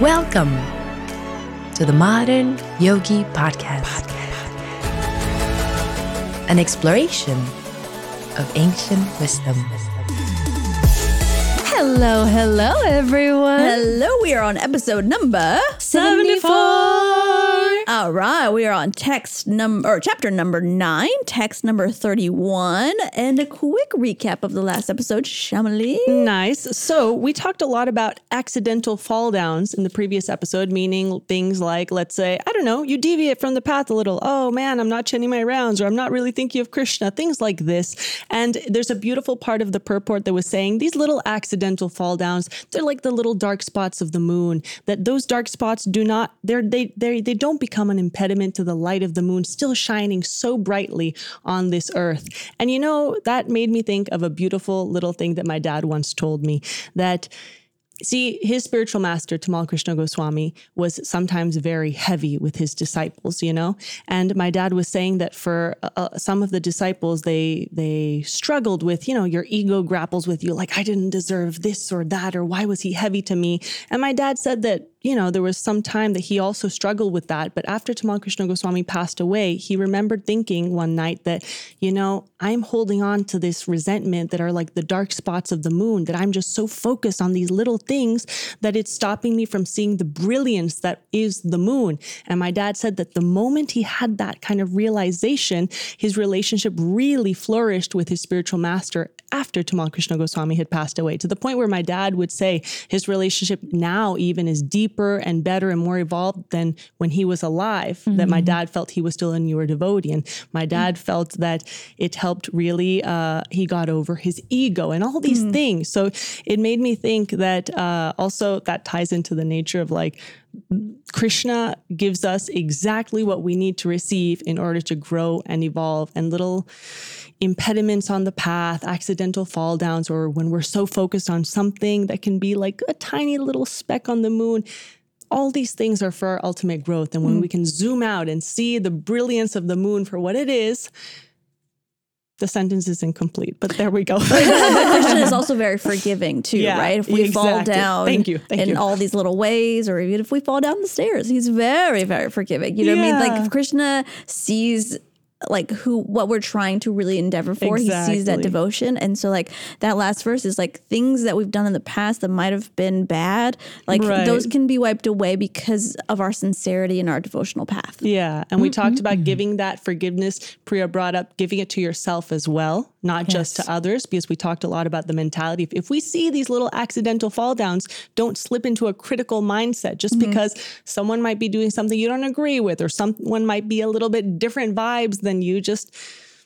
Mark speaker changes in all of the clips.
Speaker 1: Welcome to the Modern Yogi Podcast, an exploration of ancient wisdom.
Speaker 2: Hello, hello, everyone.
Speaker 3: Hello, we are on episode number
Speaker 2: 74.
Speaker 3: All right, we are on text number or chapter number 9, text number 31, and a quick recap of the last episode, Shamali.
Speaker 2: Nice. So, we talked a lot about accidental fall downs in the previous episode, meaning things like, let's say, I don't know, you deviate from the path a little. Oh man, I'm not chanting my rounds, or I'm not really thinking of Krishna, things like this. And there's a beautiful part of the purport that was saying these little accidental fall downs, they're like the little dark spots of the moon, that those dark spots do not, they're, they, they, they don't become an impediment to the light of the moon still shining so brightly on this earth. And you know, that made me think of a beautiful little thing that my dad once told me that See, his spiritual master, Tamal Krishna Goswami, was sometimes very heavy with his disciples, you know. And my dad was saying that for uh, uh, some of the disciples, they they struggled with, you know, your ego grapples with you, like I didn't deserve this or that, or why was he heavy to me? And my dad said that you know, there was some time that he also struggled with that. But after Tamal Krishna Goswami passed away, he remembered thinking one night that, you know, I'm holding on to this resentment that are like the dark spots of the moon, that I'm just so focused on these little things that it's stopping me from seeing the brilliance that is the moon. And my dad said that the moment he had that kind of realization, his relationship really flourished with his spiritual master after Tamal Krishna Goswami had passed away, to the point where my dad would say his relationship now even is deeper and better and more evolved than when he was alive. Mm-hmm. That my dad felt he was still a newer devotee. And my dad mm-hmm. felt that it helped really, uh, he got over his ego and all these mm-hmm. things. So it made me think that uh, also that ties into the nature of like, Krishna gives us exactly what we need to receive in order to grow and evolve. And little impediments on the path, accidental fall downs, or when we're so focused on something that can be like a tiny little speck on the moon. All these things are for our ultimate growth. And when mm. we can zoom out and see the brilliance of the moon for what it is, the sentence is incomplete, but there we go.
Speaker 3: Krishna is also very forgiving too, yeah, right? If we exactly. fall down
Speaker 2: Thank you. Thank
Speaker 3: in
Speaker 2: you.
Speaker 3: all these little ways, or even if we fall down the stairs, he's very, very forgiving. You know yeah. what I mean? Like Krishna sees like who what we're trying to really endeavor for. Exactly. He sees that devotion. And so like that last verse is like things that we've done in the past that might have been bad, like right. those can be wiped away because of our sincerity and our devotional path.
Speaker 2: Yeah. And we mm-hmm. talked about giving that forgiveness. Priya brought up giving it to yourself as well, not yes. just to others, because we talked a lot about the mentality. If, if we see these little accidental fall downs, don't slip into a critical mindset just mm-hmm. because someone might be doing something you don't agree with or someone might be a little bit different vibes than you just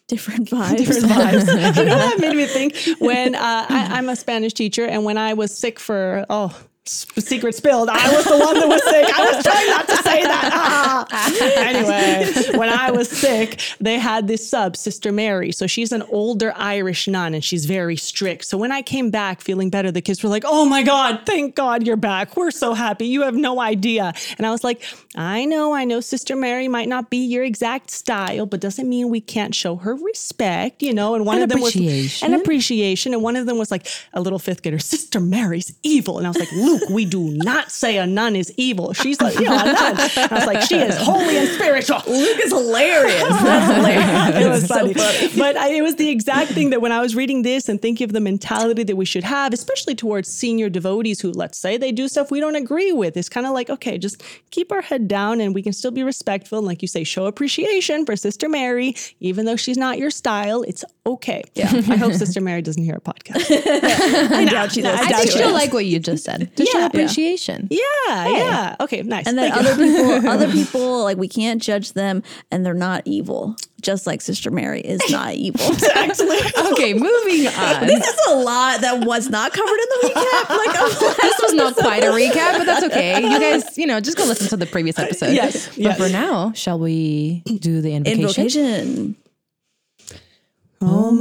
Speaker 3: different vibes.
Speaker 2: different vibes. you know that made me think when uh, I, I'm a Spanish teacher, and when I was sick for oh secret spilled. I was the one that was sick. I was trying not to say that. Ah. anyway, when I was sick, they had this sub, Sister Mary. So she's an older Irish nun and she's very strict. So when I came back feeling better, the kids were like, oh my God, thank God you're back. We're so happy. You have no idea. And I was like, I know, I know Sister Mary might not be your exact style, but doesn't mean we can't show her respect, you know? And one
Speaker 1: an
Speaker 2: of them
Speaker 1: was
Speaker 2: an appreciation. And one of them was like a little fifth grader, Sister Mary's evil. And I was like, Luke, we do not say a nun is evil. She's like, you know, a nun. And I was like, she is holy and spiritual.
Speaker 3: Luke is hilarious. That's hilarious.
Speaker 2: it was funny. So funny. But I, it was the exact thing that when I was reading this and thinking of the mentality that we should have, especially towards senior devotees who, let's say, they do stuff we don't agree with, it's kind of like, okay, just keep our head down and we can still be respectful. And like you say, show appreciation for Sister Mary, even though she's not your style. It's okay. Yeah. I hope Sister Mary doesn't hear a podcast.
Speaker 3: I doubt she does.
Speaker 1: I, think she'll like what you just said. Just yeah. appreciation.
Speaker 2: Yeah. Yeah, yeah. Okay, nice.
Speaker 3: And then other people, other people, like we can't judge them, and they're not evil. Just like Sister Mary is not evil.
Speaker 2: exactly.
Speaker 1: okay, moving on.
Speaker 3: This is a lot that was not covered in the recap. Like
Speaker 1: this was not quite a recap, but that's okay. You guys, you know, just go listen to the previous uh, episode.
Speaker 2: Yes.
Speaker 1: But
Speaker 2: yes.
Speaker 1: for now, shall we do the invocation?
Speaker 3: Invocation.
Speaker 4: Om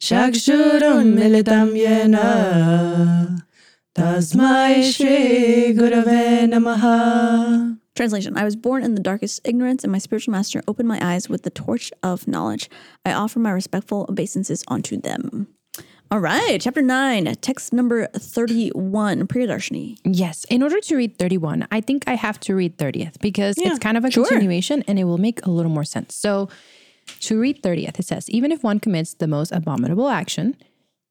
Speaker 4: Shakshurun Militam Yena Tasmai Shri Gurave Namaha
Speaker 3: Translation I was born in the darkest ignorance, and my spiritual master opened my eyes with the torch of knowledge. I offer my respectful obeisances unto them. All right, chapter 9, text number 31, Priyadarshini.
Speaker 1: Yes. In order to read 31, I think I have to read 30th because it's kind of a
Speaker 3: sure.
Speaker 1: continuation and it will make a little more sense. So to read 30th, it says, even if one commits the most abominable action,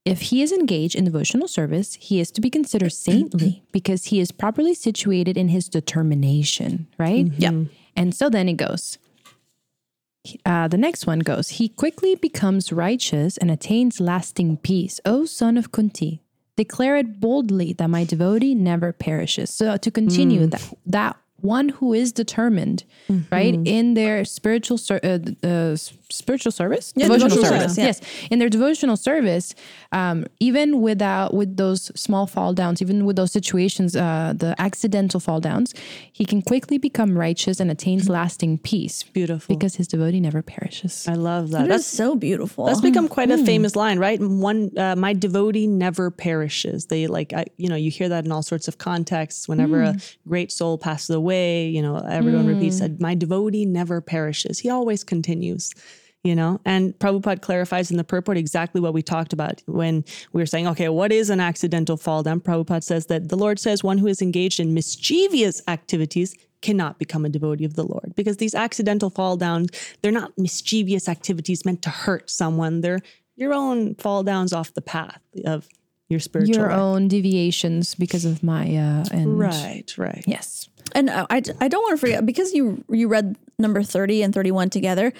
Speaker 1: if he is engaged in devotional service, he is to be considered saintly because he is properly situated in his determination, right? Mm-hmm.
Speaker 3: Yeah.
Speaker 1: And so then it goes. Uh, the next one goes, he quickly becomes righteous and attains lasting peace. O son of Kunti, declare it boldly that my devotee never perishes. So to continue that that one who is determined, right, in their spiritual ser- uh, uh, spiritual service,
Speaker 3: Yeah, devotional service, yeah.
Speaker 1: yes, in their devotional service, um, even without with those small fall downs, even with those situations, uh, the accidental fall downs, he can quickly become righteous and attains lasting peace.
Speaker 2: Beautiful.
Speaker 1: because his devotee never perishes.
Speaker 2: I love that.
Speaker 3: That
Speaker 2: That's
Speaker 3: so beautiful.
Speaker 2: That's become quite a famous line, right? One, uh, my devotee never perishes. They like, I, you know, you hear that in all sorts of contexts. Whenever a great soul passes away, you know, everyone repeats hmm. that my devotee never perishes. He always continues. You know, and Prabhupada clarifies in the purport exactly what we talked about when we were saying, okay, what is an accidental fall down? Prabhupada says that the Lord says one who is engaged in mischievous activities cannot become a devotee of the Lord because these accidental fall downs, they're not mischievous activities meant to hurt someone. They're your own fall downs off the path of your spiritual
Speaker 1: Your
Speaker 2: life.
Speaker 1: own deviations because of Maya and
Speaker 2: Right, right.
Speaker 1: Yes.
Speaker 3: And I, I don't want to forget because you you read number 30 and 31 together.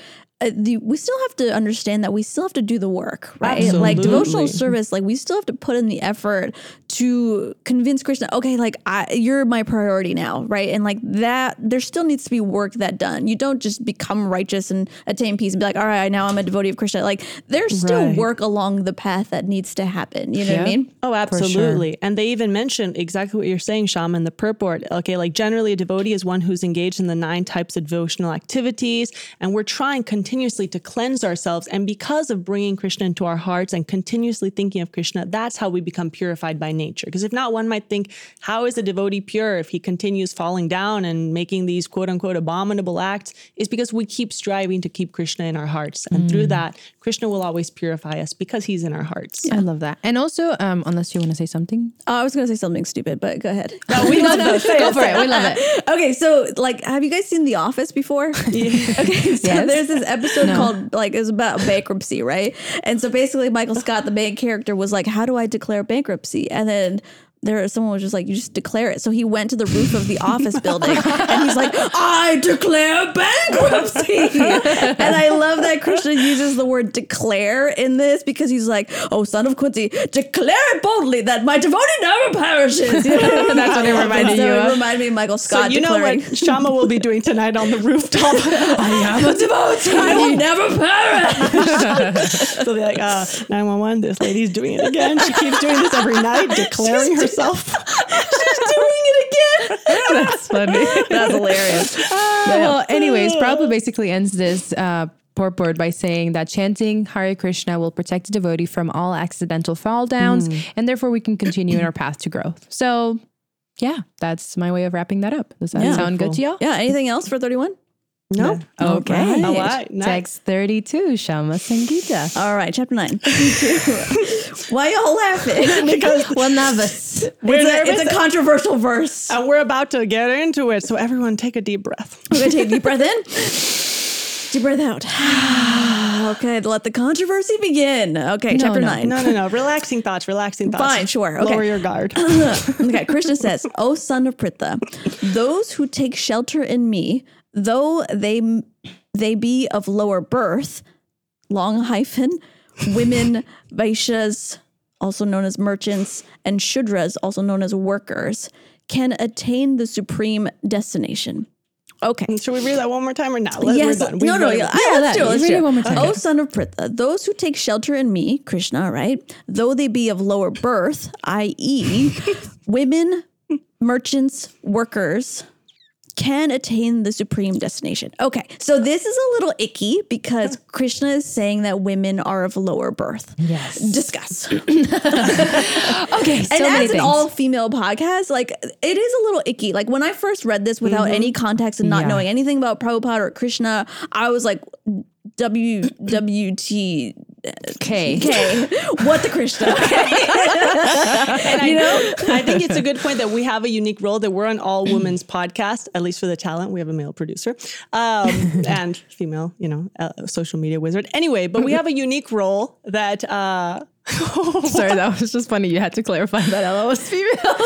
Speaker 3: Uh, the, we still have to understand that we still have to do the work, right? Like devotional service, like we still have to put in the effort to convince Krishna, okay, like I, you're my priority now, right? And like that, there still needs to be work that done. You don't just become righteous and attain peace and be like, all right, now I'm a devotee of Krishna. Like there's still
Speaker 2: Right.
Speaker 3: work along the path that needs to happen. You know what I mean?
Speaker 2: Oh, absolutely. And they even mentioned exactly what you're saying, Shaman, the purport. Okay, like generally a devotee is one who's engaged in the nine types of devotional activities, and we're trying continuously to cleanse ourselves. And because of bringing Krishna into our hearts and continuously thinking of Krishna, that's how we become purified by nature. Because if not, one might think, how is a devotee pure if he continues falling down and making these quote unquote abominable acts? Is because we keep striving to keep Krishna in our hearts. And through that, Krishna will always purify us because he's in our hearts.
Speaker 1: I love that. And also, um, unless you want to say something,
Speaker 3: Oh, I was going to say something stupid, but go ahead.
Speaker 2: No, we love those.
Speaker 1: go for it. We love it.
Speaker 3: okay, so like, have you guys seen The Office before? Okay, so
Speaker 1: Yes.
Speaker 3: there's this episode called like it was about bankruptcy, right? And so basically, Michael Scott, the main character, was like, "How do I declare bankruptcy?" And then there, someone was just like, "You just declare it." So he went to the roof of the office building, and he's like, "I declare bankruptcy." and I love that Krishna uses the word "declare" in this because he's like, "Oh, son of Quincy, declare it boldly that my devotee never perishes." You know?
Speaker 1: That's what it reminded
Speaker 3: so
Speaker 1: you
Speaker 3: It
Speaker 1: of.
Speaker 3: reminded me of Michael Scott
Speaker 2: So you know
Speaker 3: declaring.
Speaker 2: what Shama will be doing tonight on the rooftop. I am a devotee.
Speaker 3: I will never perish.
Speaker 2: So they're like, uh, 911, this lady's doing it again. She keeps doing this every night, declaring herself. She's doing it again.
Speaker 1: That's funny.
Speaker 3: That's hilarious.
Speaker 1: well, anyways, Prabhupada basically ends this uh, purport by saying that chanting Hare Krishna will protect the devotee from all accidental fall downs, and therefore we can continue in our path to growth. So, yeah, that's my way of wrapping that up. Does that
Speaker 3: Yeah.
Speaker 1: sound good to y'all?
Speaker 3: Yeah. Anything else for 31?
Speaker 2: No.
Speaker 1: Oh, okay.
Speaker 2: All right. Nice.
Speaker 1: Text 32, Shama Sangita.
Speaker 3: All right. Chapter 9. Why y'all laughing?
Speaker 2: Because
Speaker 1: Well, novice.
Speaker 2: we're
Speaker 3: it's, a,
Speaker 2: nervous
Speaker 3: it's a controversial verse.
Speaker 2: and we're about to get into it. So everyone take a deep breath.
Speaker 3: We're going to take a deep breath in, deep breath out. okay. Let the controversy begin. Okay. chapter
Speaker 1: no.
Speaker 3: 9.
Speaker 2: No, no, no. Relaxing thoughts, relaxing thoughts.
Speaker 3: Fine, sure, okay.
Speaker 2: Lower your guard.
Speaker 3: okay, Krishna says, "O son of Pritha, those who take shelter in me, though they they be of lower birth, long hyphen, women, vaishyas, also known as merchants, and shudras, also known as workers, can attain the supreme destination." Okay.
Speaker 2: Should we read that one more time or not? Let-
Speaker 3: Yes.
Speaker 2: We're done. We
Speaker 3: No, no.
Speaker 2: read
Speaker 3: Yeah,
Speaker 2: it.
Speaker 3: yeah, let's do it. Let's
Speaker 1: Read it one more time.
Speaker 3: Oh, son of Pritha, those who take shelter in me, Krishna, right? Though they be of lower birth, i.e., women, merchants, workers, can attain the supreme destination. Okay, so this is a little icky because Krishna is saying that women are of lower birth.
Speaker 1: Yes.
Speaker 3: Discuss.
Speaker 1: Okay. So
Speaker 3: and as an all female podcast, like it is a little icky. Like when I first read this without mm-hmm. any context and not
Speaker 1: Yeah.
Speaker 3: knowing anything about Prabhupada or Krishna, I was like, W W T
Speaker 1: okay.
Speaker 3: K. What the Krishna? Okay.
Speaker 2: And I know I think it's a good point that we have a unique role that we're an all women's podcast, at least for the talent. We have a male producer um, and female, you know, uh, social media wizard. Anyway, but we have a unique role that. Uh,
Speaker 1: Sorry, that was just funny. You had to clarify that Ella was female.
Speaker 2: no,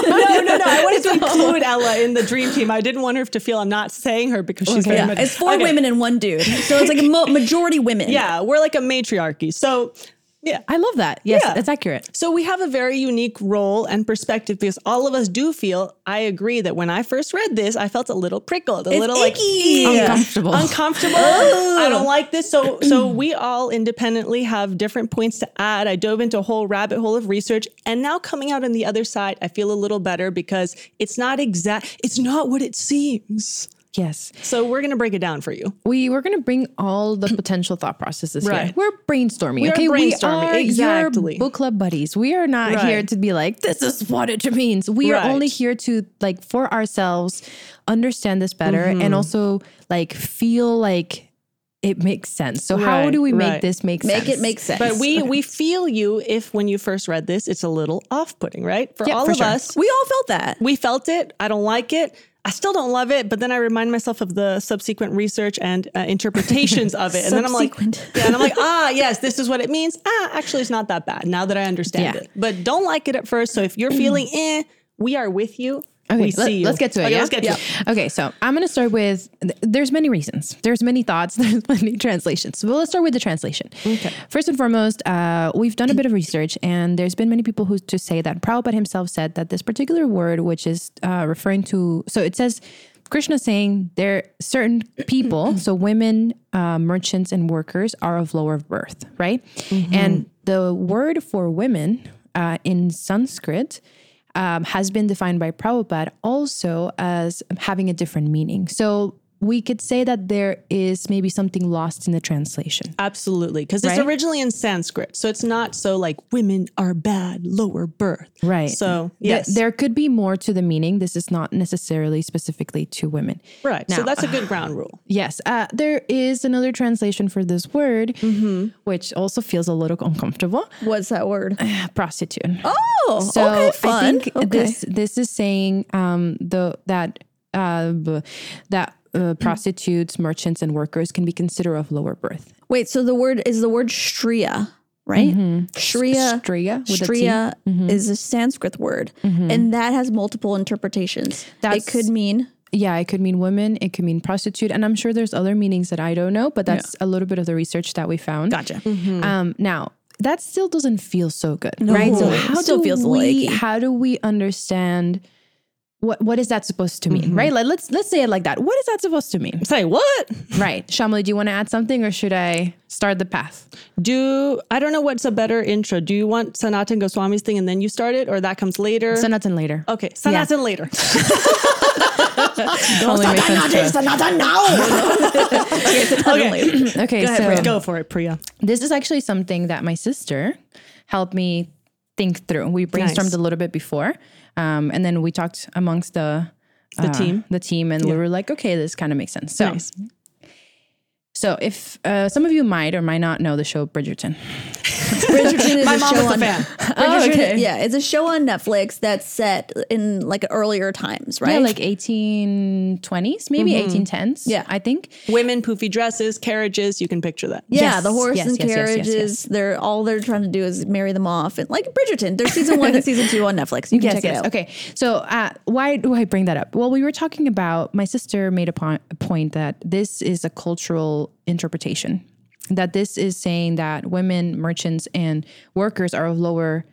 Speaker 2: no, no. I wanted to include Ella in the dream team. I didn't want her to feel I'm not saying her because she's very
Speaker 3: yeah,
Speaker 2: much.
Speaker 3: it's four
Speaker 2: Okay.
Speaker 3: women and one dude. So it's like a majority women.
Speaker 2: Yeah, we're like a matriarchy. So, yeah.
Speaker 1: I love that. Yes,
Speaker 2: Yeah.
Speaker 1: that's accurate.
Speaker 2: So we have a very unique role and perspective because all of us do feel. I agree that when I first read this, I felt a little prickled, a little like
Speaker 3: icky.
Speaker 2: "Ew,
Speaker 1: Uncomfortable.
Speaker 2: uncomfortable. I don't like this. So so we all independently have different points to add. I dove into a whole rabbit hole of research, and now coming out on the other side, I feel a little better because it's not exact. It's not what it seems.
Speaker 1: Yes.
Speaker 2: So we're gonna break it down for you.
Speaker 1: We we're gonna bring all the potential thought processes here.
Speaker 2: Right.
Speaker 1: We're brainstorming.
Speaker 2: We are
Speaker 1: okay,
Speaker 2: brainstorming,
Speaker 1: we are
Speaker 2: exactly.
Speaker 1: your book club buddies. We are not
Speaker 2: Right.
Speaker 1: here to be like this is what it means. We
Speaker 2: Right.
Speaker 1: are only here to like for ourselves understand this better
Speaker 2: Mm-hmm.
Speaker 1: and also like feel like it makes sense. So how do we make
Speaker 2: right.
Speaker 1: this make,
Speaker 3: Make it make sense.
Speaker 2: But we we feel you if when you first read this, it's a little off putting, right? For
Speaker 1: Yeah,
Speaker 2: all
Speaker 1: for
Speaker 2: of
Speaker 1: sure.
Speaker 2: us,
Speaker 3: we all felt that.
Speaker 2: we felt it. I don't like it. I still don't love it, but then I remind myself of the subsequent research and uh, interpretations of it, and then I'm like, yeah, and I'm like, ah, yes, this is what it means. Ah, actually, it's not that bad now that I understand
Speaker 1: Yeah.
Speaker 2: it. But don't like it at first. So if you're feeling eh, we are with you.
Speaker 1: Okay,
Speaker 2: we
Speaker 1: let,
Speaker 2: see you.
Speaker 1: us get to it.
Speaker 2: Okay,
Speaker 1: yeah?
Speaker 2: let's get to it.
Speaker 1: Okay, so I'm going to start with th- there's many reasons. There's many thoughts. There's many translations. So let's start with the translation. Okay. First and foremost, uh, we've done a bit of research, and there's been many people who to say that Prabhupada himself said that this particular word, which is uh, referring to, so it says. Krishna saying there certain people, so women, uh, merchants, and workers are of lower birth, right? And the word for women uh, in Sanskrit um, has been defined by Prabhupada also as having a different meaning. So we could say that there is maybe something lost in the translation.
Speaker 2: Absolutely, because it's originally in Sanskrit, so it's not so like women are bad, lower birth.
Speaker 1: Right.
Speaker 2: So
Speaker 1: Th-
Speaker 2: yes,
Speaker 1: there could be more to the meaning. This is not necessarily specifically to women.
Speaker 2: right. so that's a good ground rule.
Speaker 1: Yes, uh, there is another translation for this word, which also feels a little uncomfortable.
Speaker 3: What's that word?
Speaker 1: Prostitute.
Speaker 3: Oh,
Speaker 1: So
Speaker 3: okay, fun.
Speaker 1: I think
Speaker 3: okay.
Speaker 1: this this is saying um, the that uh, that uh, prostitutes, merchants, and workers can be considered of lower birth.
Speaker 3: Wait, so the word is the word shriya, right? Shriya.
Speaker 1: Striya with a T.
Speaker 3: Shriya is a Sanskrit word, and that has multiple interpretations.
Speaker 1: That's-
Speaker 3: it could mean
Speaker 1: Yeah, it could mean woman, it could mean prostitute, and I'm sure there's other meanings that I don't know, but that's a little bit of the research that we found.
Speaker 3: gotcha.
Speaker 1: Um, now that still doesn't feel so good, right? So
Speaker 3: it
Speaker 1: how
Speaker 3: still
Speaker 1: do
Speaker 3: feels
Speaker 1: we
Speaker 3: icky.
Speaker 1: how do we understand what what is that supposed to mean, mm-hmm. right? Like let's let's say it like that. What is that supposed to mean,
Speaker 2: Say what?
Speaker 1: right? Shamali, do you want to add something, or should I start the path?
Speaker 2: Do I don't know what's a better intro. Do you want Sanatan Goswami's thing and then you start it, or that comes later?
Speaker 1: Sanatan later.
Speaker 2: okay, Sanatan later.
Speaker 1: Only makes sense to us.
Speaker 2: okay,
Speaker 1: Okay,
Speaker 2: go ahead,
Speaker 1: so
Speaker 2: Priya. go for it, Priya.
Speaker 1: this is actually something that my sister helped me think through. We brainstormed
Speaker 2: Nice.
Speaker 1: a little bit before, um, and then we talked amongst the
Speaker 2: The
Speaker 1: uh,
Speaker 2: team.
Speaker 1: the team, and we were like, okay, this kind of makes sense. So,
Speaker 2: Nice.
Speaker 1: So if uh, some of you might or might not know the show Bridgerton,
Speaker 3: Bridgerton is
Speaker 2: My
Speaker 3: a
Speaker 2: mom
Speaker 3: show
Speaker 2: is a
Speaker 3: on
Speaker 2: fan.
Speaker 3: Bridgerton,
Speaker 1: okay.
Speaker 3: Yeah, it's a show on Netflix that's set in like earlier times, right?
Speaker 1: yeah, like 1820s, maybe 1810s.
Speaker 3: Yeah.
Speaker 1: I think.
Speaker 2: Women, poofy dresses, carriages. You can picture that.
Speaker 3: yeah,
Speaker 1: Yes,
Speaker 3: the horse
Speaker 1: yes,
Speaker 3: and
Speaker 1: yes, yes, yes,
Speaker 3: carriages.
Speaker 1: yes.
Speaker 3: They're all they're trying to do is marry them off, and like Bridgerton. There's season one and season two on Netflix. You can
Speaker 1: Yes,
Speaker 3: check
Speaker 1: yes.
Speaker 3: it out.
Speaker 1: Okay. So, uh, why do I bring that up? Well, we were talking about my sister made a, po- a point that this is a cultural interpretation, that this is saying that women, merchants, and workers are of lower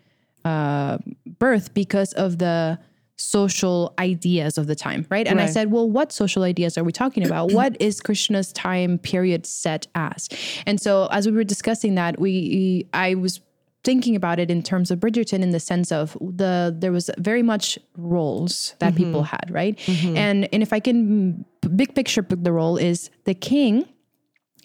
Speaker 1: uh, birth because of the social ideas of the time, right? And I said, well, what social ideas are we talking about? what is Krishna's time period set as? And so, as we were discussing that, we I was thinking about it in terms of Bridgerton in the sense of the there was very much roles that
Speaker 2: Mm-hmm.
Speaker 1: people had, right? And and if I can big picture the role is the king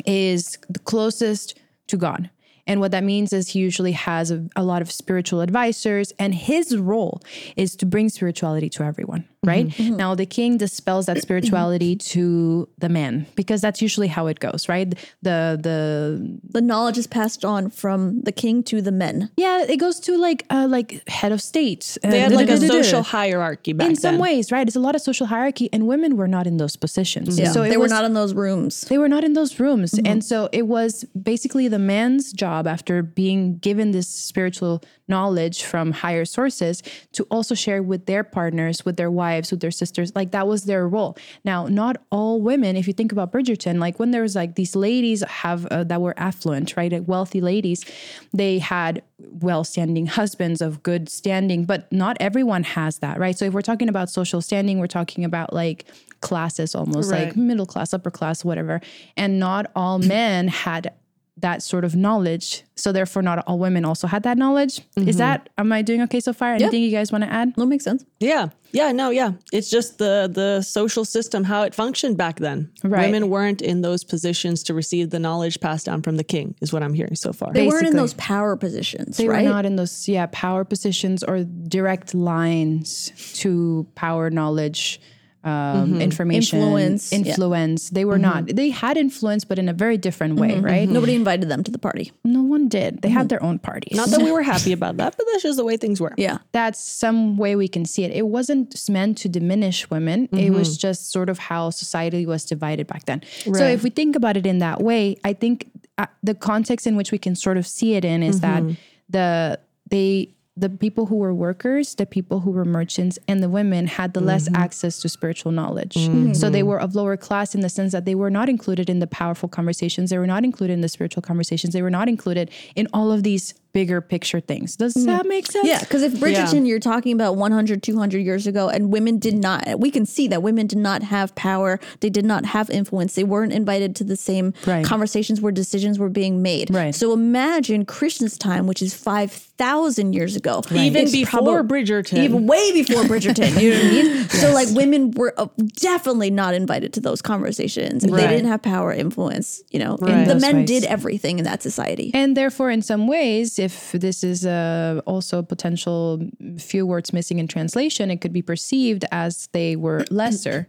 Speaker 1: is the closest to God. And what that means is he usually has a, a lot of spiritual advisors, and his role is to bring spirituality to everyone, right? Now, the king dispels that spirituality to the man because that's usually how it goes, right? The, the,
Speaker 3: The knowledge is passed on from the king to the men.
Speaker 1: yeah, it goes to like, uh, like head of state. uh,
Speaker 2: They had like a social hierarchy back
Speaker 1: in some ways, right? It's a lot of social hierarchy, and women were not in those positions.
Speaker 3: Yeah.
Speaker 1: So
Speaker 3: they were not in those rooms.
Speaker 1: they were not in those rooms.
Speaker 3: Mm-hmm.
Speaker 1: And so it was basically the man's job after being given this spiritual knowledge from higher sources to also share with their partners, with their wives, with their sisters. Like that was their role. Now, not all women, if you think about Bridgerton, like when there was like these ladies have uh, that were affluent, right? Like wealthy ladies, they had well-standing husbands of good standing, but not everyone has that, right? So if we're talking about social standing, we're talking about like classes almost like middle class, upper class, whatever. And not all men had that sort of knowledge. So therefore not all women also had that knowledge. Is mm-hmm. that am I doing okay so far? Anything you guys want to add?
Speaker 3: That makes sense.
Speaker 2: Yeah. Yeah, no, yeah. It's just the the social system how it functioned back then.
Speaker 1: Right.
Speaker 2: Women weren't in those positions to receive the knowledge passed down from the king is what I'm hearing so far.
Speaker 3: They weren't in those power positions,
Speaker 1: They
Speaker 3: right?
Speaker 1: were not in those yeah, power positions or direct lines to power knowledge. Um, mm-hmm. information,
Speaker 3: Influence, yeah.
Speaker 1: influence. They were not. Mm-hmm. They had influence, but in a very different way, mm-hmm. right?
Speaker 3: Nobody invited them to the party.
Speaker 1: No one did. They had their own parties.
Speaker 2: Not that we were happy about that, but that's just the way things were.
Speaker 3: Yeah.
Speaker 1: that's some way we can see it. It wasn't meant to diminish women. It was just sort of how society was divided back then. So if we think about it in that way, I think uh, the context in which we can sort of see it in is that the they the people who were workers, the people who were merchants, and the women had the less mm-hmm. access to spiritual knowledge. Mm-hmm. So they were of lower class in the sense that they were not included in the powerful conversations. They were not included in the spiritual conversations. They were not included in all of these bigger picture things. Does that make sense?
Speaker 3: Yeah, because if Bridgerton, you're talking about 100, 200 years ago, and women did not, we can see that women did not have power. They did not have influence. They weren't invited to the same
Speaker 1: Right.
Speaker 3: conversations where decisions were being made.
Speaker 1: Right.
Speaker 3: So imagine Krishna's time, which is 5,000 years ago.
Speaker 2: Even
Speaker 3: It's
Speaker 2: before
Speaker 3: probab-
Speaker 2: Bridgerton.
Speaker 3: Even way before Bridgerton. you know what I mean? So, like, women were uh, definitely not invited to those conversations. They didn't have power, influence, you know.
Speaker 2: Right.
Speaker 3: The
Speaker 1: Those
Speaker 3: men
Speaker 1: ways.
Speaker 3: did everything in that society.
Speaker 1: And therefore, in some ways, if this is uh, also a potential few words missing in translation, it could be perceived as they were lesser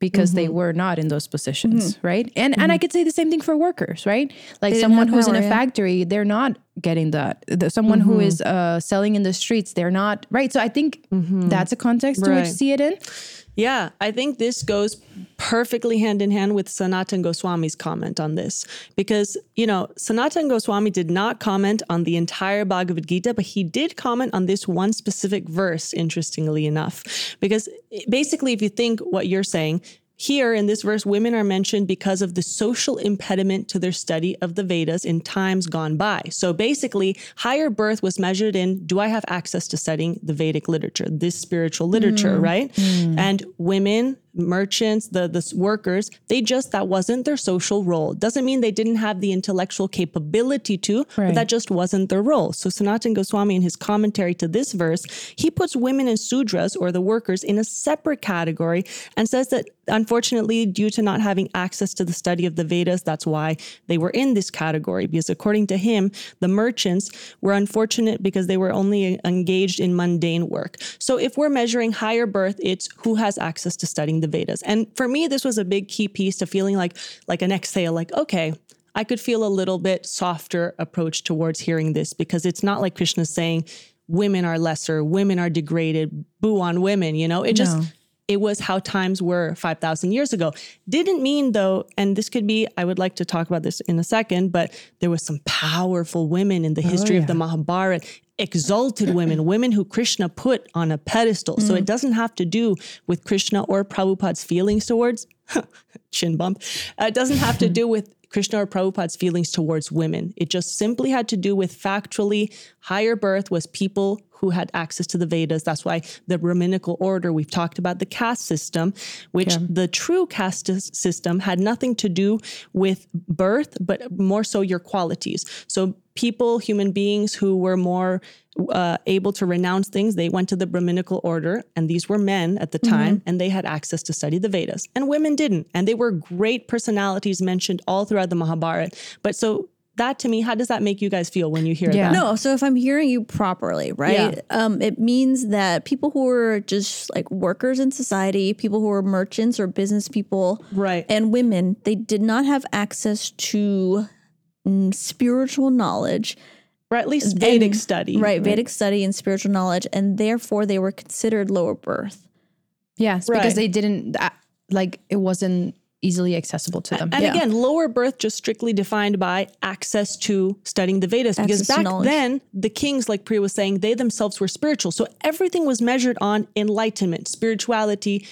Speaker 1: because they were not in those positions, right? And and I could say the same thing for workers, right? Like
Speaker 3: didn't
Speaker 1: someone who's in a
Speaker 3: yeah.
Speaker 1: factory, they're not getting that. The, someone who is uh, selling in the streets, they're not right. So I think that's a context to which see it in.
Speaker 2: Yeah, I think this goes perfectly hand in hand with Sanatan Goswami's comment on this. Because, you know, Sanatan Goswami did not comment on the entire Bhagavad Gita, but he did comment on this one specific verse, interestingly enough. Because basically, if you think what you're saying, here in this verse, women are mentioned because of the social impediment to their study of the Vedas in times gone by. So basically, higher birth was measured in do I have access to studying the Vedic literature, this spiritual literature, mm. right? Mm. And women, merchants, the, the workers, they just, that wasn't their social role. Doesn't mean they didn't have the intellectual capability to, but that just wasn't their role. So Sanatan Goswami, in his commentary to this verse, he puts women and sudras or the workers in a separate category and says that unfortunately, due to not having access to the study of the Vedas, that's why they were in this category. Because according to him, the merchants were unfortunate because they were only uh, engaged in mundane work. So if we're measuring higher birth, it's who has access to studying the Vedas. And for me, this was a big key piece to feeling like like an exhale, like, okay, I could feel a little bit softer approach towards hearing this because it's not like Krishna's saying women are lesser, women are degraded, boo on women, you know? It just
Speaker 1: No.
Speaker 2: It was how times were 5000 years ago. Didn't mean though and this could be I would like to talk about this in a second, but there was some powerful women in the history of the Mahabharata, exalted women, women who Krishna put on a pedestal. So it doesn't have to do with Krishna or Prabhupada's feelings towards chin bump. Uh, it doesn't have to do with Krishna or Prabhupada's feelings towards women. It just simply had to do with factually higher birth was people who had access to the Vedas. That's why the Brahminical order, we've talked about the caste system, which the true caste system had nothing to do with birth, but more so your qualities. So people, human beings who were more uh, able to renounce things, they went to the Brahminical order, and these were men at the time, mm-hmm. and they had access to study the Vedas, and women didn't. And they were great personalities mentioned all throughout the Mahabharata. But so that to me, how does that make you guys feel when you hear yeah. that?
Speaker 3: No, so if I'm hearing you properly, right? Yeah. Um, it means that people who are just like workers in society, people who are merchants or business people,
Speaker 2: right,
Speaker 3: and women, they did not have access to mm, spiritual knowledge
Speaker 2: or at least Vedic and, study.
Speaker 3: Right, right, Vedic study and spiritual knowledge, and therefore they were considered lower birth.
Speaker 1: Yes, right. because they didn't like it wasn't easily accessible to them.
Speaker 2: And yeah. again, lower birth just strictly defined by access to studying the Vedas. Access because back then, the kings, like Priya was saying, they themselves were spiritual. So everything was measured on enlightenment, spirituality,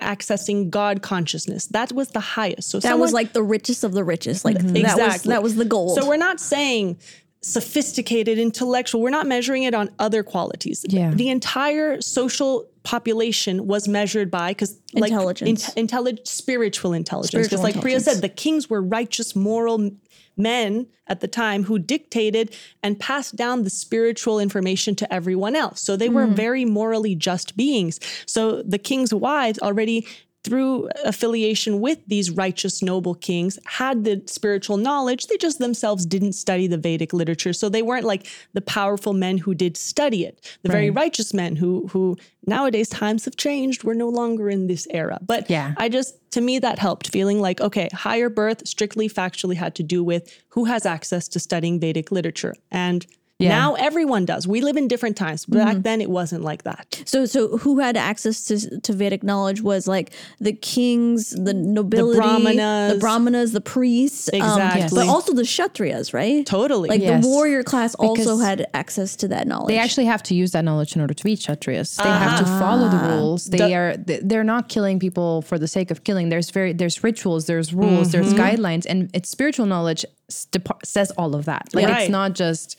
Speaker 2: accessing God consciousness. That was the highest. So
Speaker 3: that someone, was like the richest of the richest. Like mm-hmm. that exactly. was that was the goal.
Speaker 2: So we're not saying sophisticated, intellectual. We're not measuring it on other qualities.
Speaker 1: Yeah.
Speaker 2: The entire social population was measured by because
Speaker 3: like intelligence,
Speaker 2: in, spiritual intelligence. Because like Priya said, the kings were righteous, moral men at the time who dictated and passed down the spiritual information to everyone else. So they were mm. very morally just beings. So the king's wives already through affiliation with these righteous noble kings had the spiritual knowledge. They just themselves didn't study the vedic literature. So they weren't like the powerful men who did study it. The right. very righteous men who who nowadays times have changed we're no longer in this era. But
Speaker 1: yeah.
Speaker 2: I just to me that helped feeling like okay higher birth strictly factually had to do with who has access to studying vedic literature. And yeah. Now everyone does. We live in different times. Back mm-hmm. then it wasn't like that.
Speaker 3: So so who had access to, to Vedic knowledge was like the kings, the nobility, the brahmanas, the, brahmanas, the priests,
Speaker 2: um, exactly.
Speaker 3: Um, but also the kshatriyas, right?
Speaker 2: Totally.
Speaker 3: Like yes. the warrior class because also had access to that knowledge.
Speaker 1: They actually have to use that knowledge in order to be kshatriyas. They uh-huh. have to ah. follow the rules. They the, are they're not killing people for the sake of killing. There's very there's rituals, there's rules, mm-hmm. there's guidelines, and it's spiritual knowledge says all of that. Like right. it's not just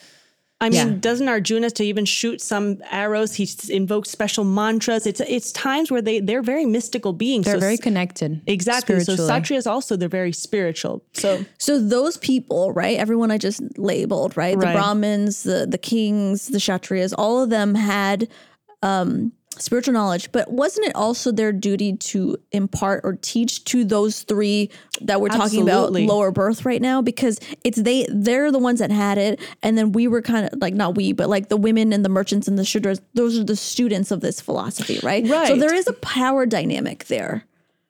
Speaker 2: I mean, yeah. doesn't Arjuna to even shoot some arrows? He invokes special mantras. It's it's times where they they're very mystical beings.
Speaker 1: They're so, very connected.
Speaker 2: Exactly. So Kshatriyas also they're very spiritual. So
Speaker 3: so those people, right? Everyone I just labeled, right? right. The Brahmins, the the kings, the Kshatriyas, all of them had um spiritual knowledge, but wasn't it also their duty to impart or teach to those three that we're talking Absolutely. about lower birth right now? Because it's they they're the ones that had it, and then we were kind of like not we, but like the women and the merchants and the shudras. Those are the students of this philosophy, right?
Speaker 2: Right.
Speaker 3: So there is a power dynamic there,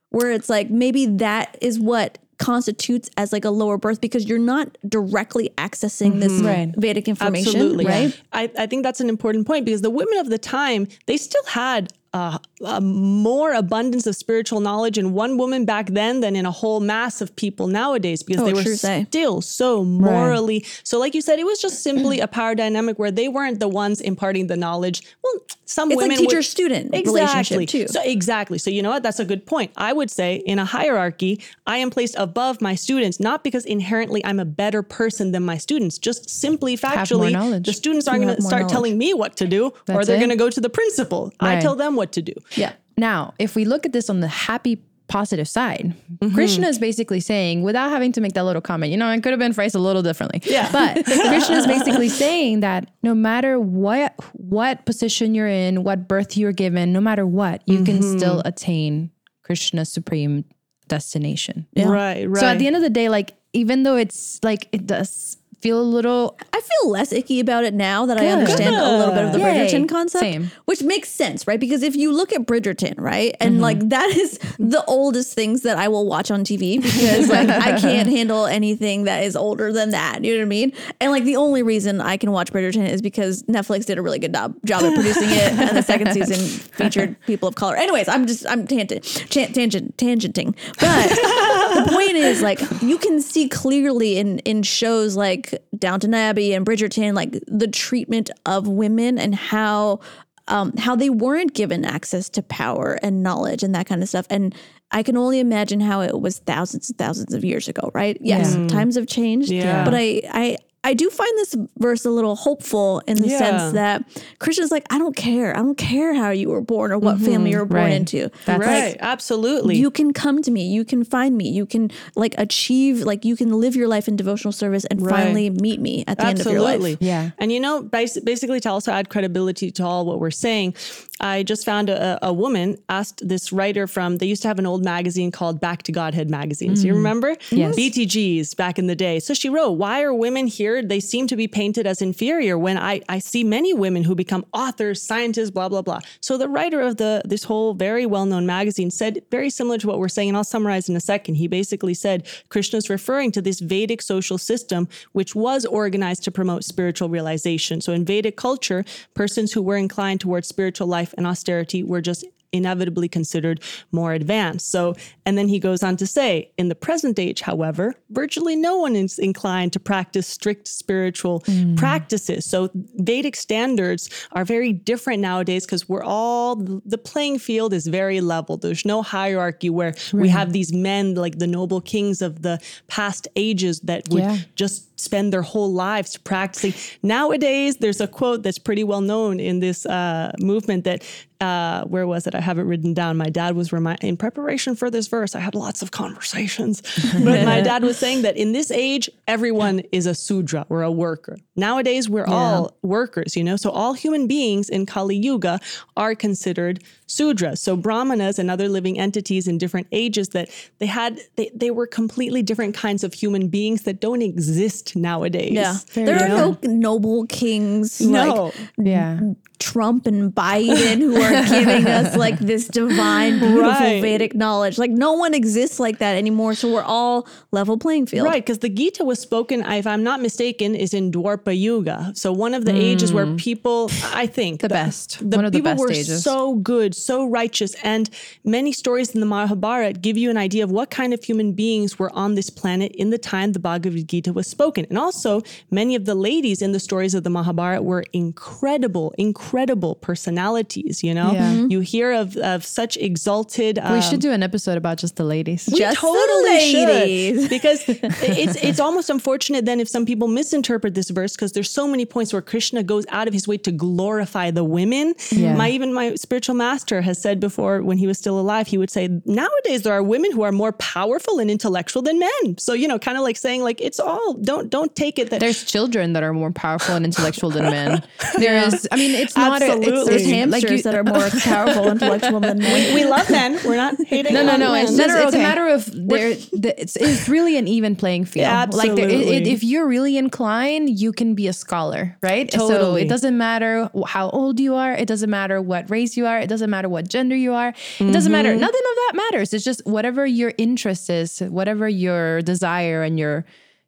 Speaker 3: where it's like maybe that is what constitutes as like a lower birth because you're not directly accessing mm-hmm. this right. Vedic information, Absolutely. right? Yeah.
Speaker 2: I, I think that's an important point because the women of the time, they still had uh, a more abundance of spiritual knowledge in one woman back then than in a whole mass of people nowadays because oh, they were still so morally. Right. So, like you said, it was just simply a power dynamic where they weren't the ones imparting the knowledge. Well, some
Speaker 3: it's
Speaker 2: women
Speaker 3: like teacher student
Speaker 2: exactly.
Speaker 3: relationship too.
Speaker 2: So exactly. So you know what? That's a good point. I would say in a hierarchy, I am placed above my students, not because inherently I'm a better person than my students, just simply factually, the students aren't going to start knowledge. telling me what to do, That's or they're going to go to the principal. Right. I tell them what to do.
Speaker 1: Yeah. Now, if we look at this on the happy positive side. Mm-hmm. Krishna is basically saying, without having to make that little comment, you know, it could have been phrased a little differently.
Speaker 2: Yeah.
Speaker 1: But Krishna is basically saying that no matter what what position you're in, what birth you're given, no matter what, you mm-hmm. can still attain Krishna's supreme destination.
Speaker 2: Yeah. Right, right.
Speaker 1: So at the end of the day, like even though it's like it does feel a little.
Speaker 3: I feel less icky about it now that Good. I understand Good. a little bit of the Yay. Bridgerton concept, Same. which makes sense, right? Because if you look at Bridgerton, right, and mm-hmm. like that is the oldest things that I will watch on TV because like I can't handle anything that is older than that. You know what I mean? And like the only reason I can watch Bridgerton is because Netflix did a really good job job at producing it, and the second season featured people of color. Anyways, I'm just I'm tangent tangent tangenting, but the point is like you can see clearly in in shows like Downton Abbey and Bridgerton, like the treatment of women and how um, how they weren't given access to power and knowledge and that kind of stuff. And I can only imagine how it was thousands and thousands of years ago, right? Yes, yeah. times have changed. Yeah. But I, I I do find this verse a little hopeful in the
Speaker 2: Yeah.
Speaker 3: sense that Krishna's like, I don't care. I don't care how you were born or what mm-hmm. family you were born
Speaker 1: right.
Speaker 3: into.
Speaker 1: That's-
Speaker 2: right. Absolutely.
Speaker 3: You can come to me. You can find me. You can like achieve, like you can live your life in devotional service and
Speaker 2: Right.
Speaker 3: finally meet me at the end of your
Speaker 2: Absolutely.
Speaker 3: life.
Speaker 1: Yeah.
Speaker 2: And you know, basically to also add credibility to all what we're saying, I just found a, a woman asked this writer from, they used to have an old magazine called Back to Godhead magazine. magazines. You mm. remember?
Speaker 1: Yes.
Speaker 2: BTGs back in the day. So she wrote, Why are women here? They seem to be painted as inferior when I, I see many women who become authors, scientists, blah, blah, blah. So the writer of the this whole very well-known magazine said very similar to what we're saying, and I'll summarize in a second. He basically said Krishna's referring to this Vedic social system, which was organized to promote spiritual realization. So in Vedic culture, persons who were inclined towards spiritual life and austerity were just inevitably considered more advanced. So, and then he goes on to say, in the present age, however, virtually no one is inclined to practice strict spiritual mm. practices. So, Vedic standards are very different nowadays because we're all, the playing field is very level. There's no hierarchy where we have these men like the noble kings of the past ages that would
Speaker 1: Yeah.
Speaker 2: just spend their whole lives practicing. Nowadays, there's a quote that's pretty well known in this uh, movement that, uh, where was it? I have it written down. My dad was remind in preparation for this verse. I had lots of conversations, but my dad was saying that in this age, everyone is a sudra or a worker. Nowadays, we're all workers, you know. So all human beings in Kali Yuga are considered sudras. So brahmanas and other living entities in different ages that they had, they, they were completely different kinds of human beings that don't exist nowadays.
Speaker 3: Yeah. There are no noble kings
Speaker 2: No.
Speaker 3: like
Speaker 1: Yeah.
Speaker 3: Trump and Biden who are giving us like this divine, beautiful
Speaker 2: Right.
Speaker 3: Vedic knowledge. Like no one exists like that anymore. So we're all level playing field.
Speaker 2: Right, because the Gita was spoken, if I'm not mistaken, is in Dvapara Yuga. So one of the ages where people, I think,
Speaker 1: The best.
Speaker 2: the
Speaker 1: One of the
Speaker 2: people
Speaker 1: best
Speaker 2: were
Speaker 1: ages.
Speaker 2: so good, so righteous, and many stories in the Mahabharata give you an idea of what kind of human beings were on this planet in the time the Bhagavad Gita was spoken. And also, many of the ladies in the stories of the Mahabharata were incredible, incredible personalities. You know,
Speaker 1: Yeah.
Speaker 2: you hear of of such exalted.
Speaker 1: we
Speaker 2: um,
Speaker 1: should do an episode about just the ladies.
Speaker 2: we
Speaker 3: Just the
Speaker 2: totally
Speaker 3: ladies.
Speaker 2: should because it's it's almost unfortunate then if some people misinterpret this verse because there's so many points where Krishna goes out of his way to glorify the women.
Speaker 1: Yeah.
Speaker 2: My even my spiritual master has said before when he was still alive, he would say nowadays there are women who are more powerful and intellectual than men. So you know, kind of like saying like it's all don't don't take it that
Speaker 1: There's children that are more powerful and intellectual than men. There is, I mean, it's not a, it's,
Speaker 2: Absolutely.
Speaker 3: There's
Speaker 2: Like
Speaker 3: hamsters
Speaker 1: you-
Speaker 3: that are more powerful, intellectual than men.
Speaker 2: we love men. We're not hating.
Speaker 1: No, no, no.
Speaker 2: men.
Speaker 1: It's just
Speaker 3: are
Speaker 1: it's a matter of there. The, it's it's really an even playing field. Like there, it, it,
Speaker 2: Absolutely.
Speaker 1: if you're really inclined, you can be a scholar, right? So
Speaker 2: Totally.
Speaker 1: it doesn't matter how old you are. It doesn't matter what race you are. It doesn't matter what gender you are. It doesn't matter.
Speaker 2: Mm-hmm.
Speaker 1: Nothing of that matters. It's just whatever your interest is, whatever your desire and your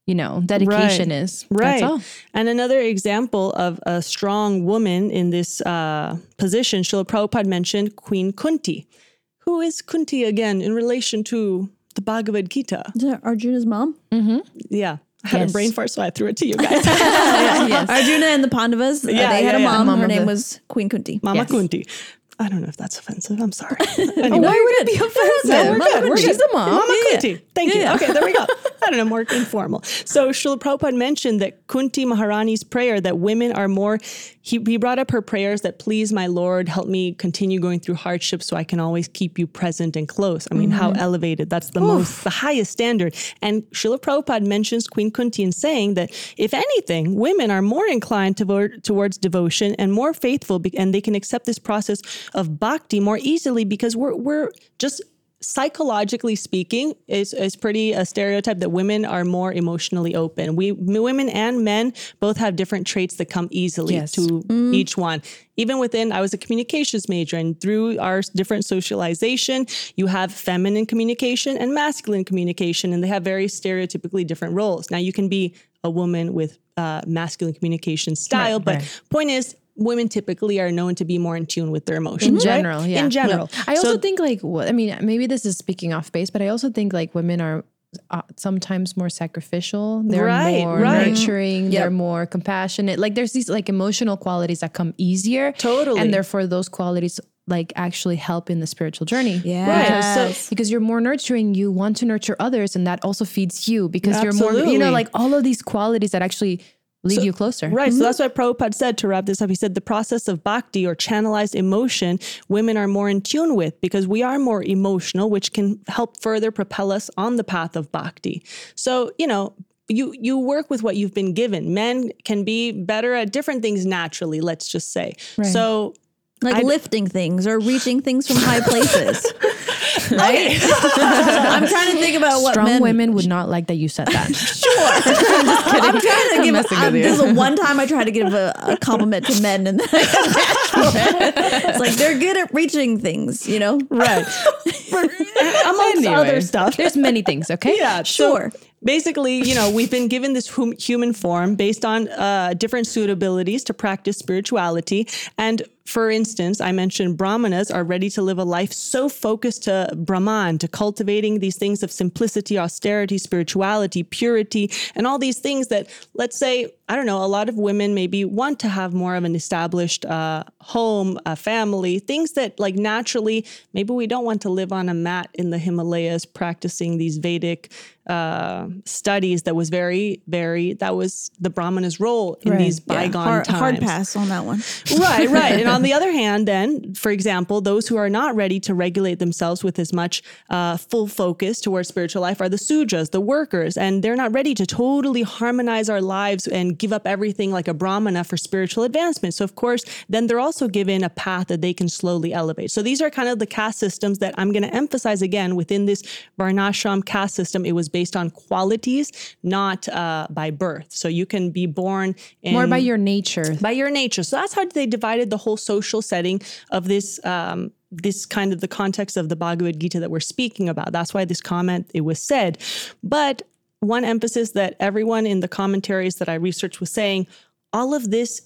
Speaker 1: you know dedication
Speaker 2: Right.
Speaker 1: is.
Speaker 2: Right.
Speaker 1: That's all.
Speaker 2: And another example of a strong woman in this uh, position, Srila Prabhupada mentioned Queen Kunti. Who is Kunti again in relation to the Bhagavad Gita?
Speaker 3: Is that Arjuna's mom?
Speaker 2: Yeah. I had
Speaker 1: Yes.
Speaker 2: a brain fart, so I threw it to you guys.
Speaker 3: Arjuna and the Pandavas. uh,
Speaker 2: Yeah,
Speaker 3: they had
Speaker 2: yeah,
Speaker 3: a
Speaker 2: yeah.
Speaker 3: mom.
Speaker 1: Mom
Speaker 3: Her name
Speaker 1: the-
Speaker 3: was Queen Kunti.
Speaker 2: Mama
Speaker 1: Yes.
Speaker 2: Kunti. I don't know if that's offensive. I'm sorry.
Speaker 1: Oh,
Speaker 2: Anyway.
Speaker 1: why would it be offensive?
Speaker 2: No, we're good. We're
Speaker 1: Kunti. She's
Speaker 2: good.
Speaker 1: a mom.
Speaker 2: Mama
Speaker 3: Yeah, yeah.
Speaker 2: Kunti. Thank you. Okay, there we go. I don't know, more informal. So Srila Prabhupada mentioned that Kunti Maharani's prayer that women are more, he, he brought up her prayers that please my Lord, help me continue going through hardships so I can always keep you present and close. I mean, how mm-hmm. elevated. That's the most, the highest standard. And Srila Prabhupada mentions Queen Kunti in saying that if anything, women are more inclined toward, towards devotion and more faithful be- and they can accept this process of bhakti more easily because we're, we're just psychologically speaking, it's, it's pretty a stereotype that women are more emotionally open. We women and men both have different traits that come easily
Speaker 1: Yes.
Speaker 2: to each one. Even within, I was a communications major, and through our different socialization, you have feminine communication and masculine communication, and they have very stereotypically different roles. Now, you can be a woman with uh, masculine communication style,
Speaker 1: Right,
Speaker 2: but
Speaker 1: right.
Speaker 2: point is, women typically are known to be more in tune with their emotions.
Speaker 1: in
Speaker 2: right?
Speaker 1: general yeah
Speaker 2: In general.
Speaker 1: i also
Speaker 2: So-
Speaker 1: think like i mean maybe this is speaking off base but i also think like women are uh, sometimes more sacrificial they're
Speaker 2: Right,
Speaker 1: more
Speaker 2: right.
Speaker 1: nurturing they're more compassionate like there's these like emotional qualities that come easier
Speaker 2: Totally.
Speaker 1: and therefore those qualities like actually help in the spiritual journey
Speaker 3: Yeah.
Speaker 2: Right. So-
Speaker 1: because you're more nurturing you want to nurture others and that also feeds you because you're more you know like all of these qualities that actually lead
Speaker 2: So-
Speaker 1: you closer.
Speaker 2: Right. So mm-hmm. that's why Prabhupada said to wrap this up. He said the process of bhakti or channelized emotion, women are more in tune with because we are more emotional, which can help further propel us on the path of bhakti. So, you know, you you work with what you've been given. Men can be better at different things naturally, let's just say. So
Speaker 3: like
Speaker 2: I-
Speaker 3: lifting things or reaching things from high places. right? I'm trying to think about what
Speaker 1: Strong
Speaker 3: men,
Speaker 1: women would not like that you said that.
Speaker 3: Sure, I'm trying to give.
Speaker 1: messing
Speaker 3: Um,
Speaker 1: with you.
Speaker 3: this is the one time I try to give a, a compliment to men, and then it's like they're good at reaching things. You know,
Speaker 2: right. Amongst
Speaker 1: Anyway,
Speaker 2: other stuff.
Speaker 1: There's many things, okay?
Speaker 2: Yeah,
Speaker 3: Sure.
Speaker 2: So basically, you know, we've been given this hum- human form based on uh, different suitabilities to practice spirituality. And for instance, I mentioned Brahmanas are ready to live a life so focused to Brahman, to cultivating these things of simplicity, austerity, spirituality, purity, and all these things that, let's say, I don't know, a lot of women maybe want to have more of an established uh, home, a family, things that like naturally, maybe we don't want to live on a mat in the Himalayas practicing these Vedic uh, studies that was very, very, that was the Brahmana's role in
Speaker 1: Right.
Speaker 2: these
Speaker 3: Yeah,
Speaker 2: bygone
Speaker 3: hard,
Speaker 2: times.
Speaker 3: hard pass on that one.
Speaker 2: right, right. And on the other hand, then, for example, those who are not ready to regulate themselves with as much uh, full focus towards spiritual life are the sudras, the workers, and they're not ready to totally harmonize our lives and give up everything like a brahmana for spiritual advancement. So, of course, then they're also given a path that they can slowly elevate. So, these are kind of the caste systems that I'm going to emphasize again within this Varnashram caste system. It was based on qualities, not uh, by birth. So, you can be born in
Speaker 1: More by your nature.
Speaker 2: by your nature. So that's how they divided the whole social setting of this um, this kind of the context of the Bhagavad Gita that we're speaking about. That's why this comment it was said. But one emphasis that everyone in the commentaries that I researched was saying, all of this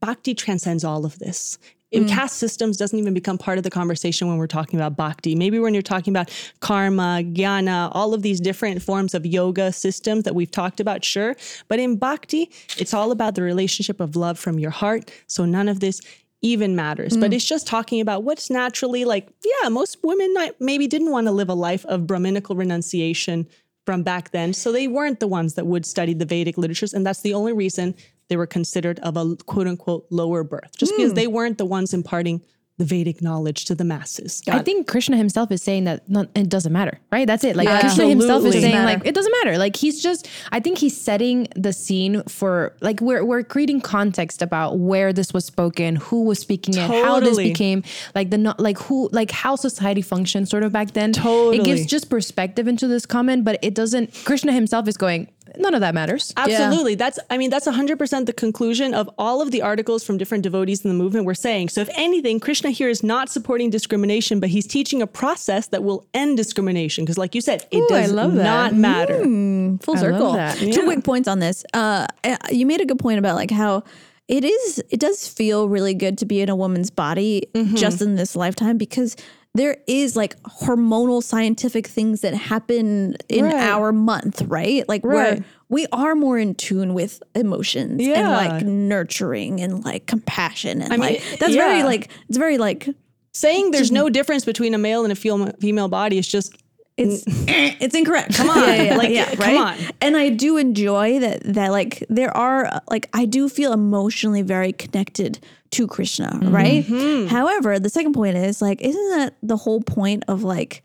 Speaker 2: bhakti transcends all of this. In mm. caste systems doesn't even become part of the conversation when we're talking about bhakti. Maybe when you're talking about karma, jnana, all of these different forms of yoga systems that we've talked about, sure. But in bhakti, it's all about the relationship of love from your heart. So none of this even matters. But mm. it's just talking about what's naturally like, yeah, most women maybe didn't want to live a life of Brahminical renunciation from back then. So they weren't the ones that would study the Vedic literatures. And that's the only reason they were considered of a quote unquote lower birth, just because hmm. they weren't the ones imparting the Vedic knowledge to the masses.
Speaker 1: I think Krishna himself is saying that not, it doesn't matter, right? That's it. Like
Speaker 3: Yeah.
Speaker 1: Krishna himself is saying
Speaker 3: Doesn't
Speaker 1: like it doesn't matter. Like he's just I think he's setting the scene for like we're we're creating context about where this was spoken, who was speaking it, how this became like the not like who like how society functioned sort of back then.
Speaker 2: Totally.
Speaker 1: It gives just perspective into this comment, but it doesn't Krishna himself is going none of that matters.
Speaker 2: Absolutely. That's, I mean, that's 100% the conclusion of all of the articles from different devotees in the movement were saying. So, if anything, Krishna here is not supporting discrimination, but he's teaching a process that will end discrimination. Because, like you said, it
Speaker 1: Ooh, I
Speaker 2: does
Speaker 1: love that.
Speaker 2: not matter.
Speaker 3: Full
Speaker 1: I love
Speaker 3: circle.
Speaker 1: that.
Speaker 3: Two quick points on this. Uh, uh, you made a good point about like how it is. It does feel really good to be in a woman's body
Speaker 2: Mm-hmm.
Speaker 3: just in this lifetime because there is like hormonal scientific things that happen in
Speaker 2: Right.
Speaker 3: our month, right? Like
Speaker 2: Right.
Speaker 3: where we are more in tune with emotions and like nurturing and like compassion and
Speaker 2: mean,
Speaker 3: like that's very like it's very like
Speaker 2: Saying there's no difference between a male and a female, body is just
Speaker 3: it's it's incorrect. Come
Speaker 2: on.
Speaker 3: yeah, yeah,
Speaker 2: Like,
Speaker 3: yeah,
Speaker 2: come
Speaker 3: right?
Speaker 2: on.
Speaker 3: And I do enjoy that. That like there are like I do feel emotionally very connected to Krishna,
Speaker 2: Mm-hmm.
Speaker 3: right? However, the second point is like, isn't that the whole point of like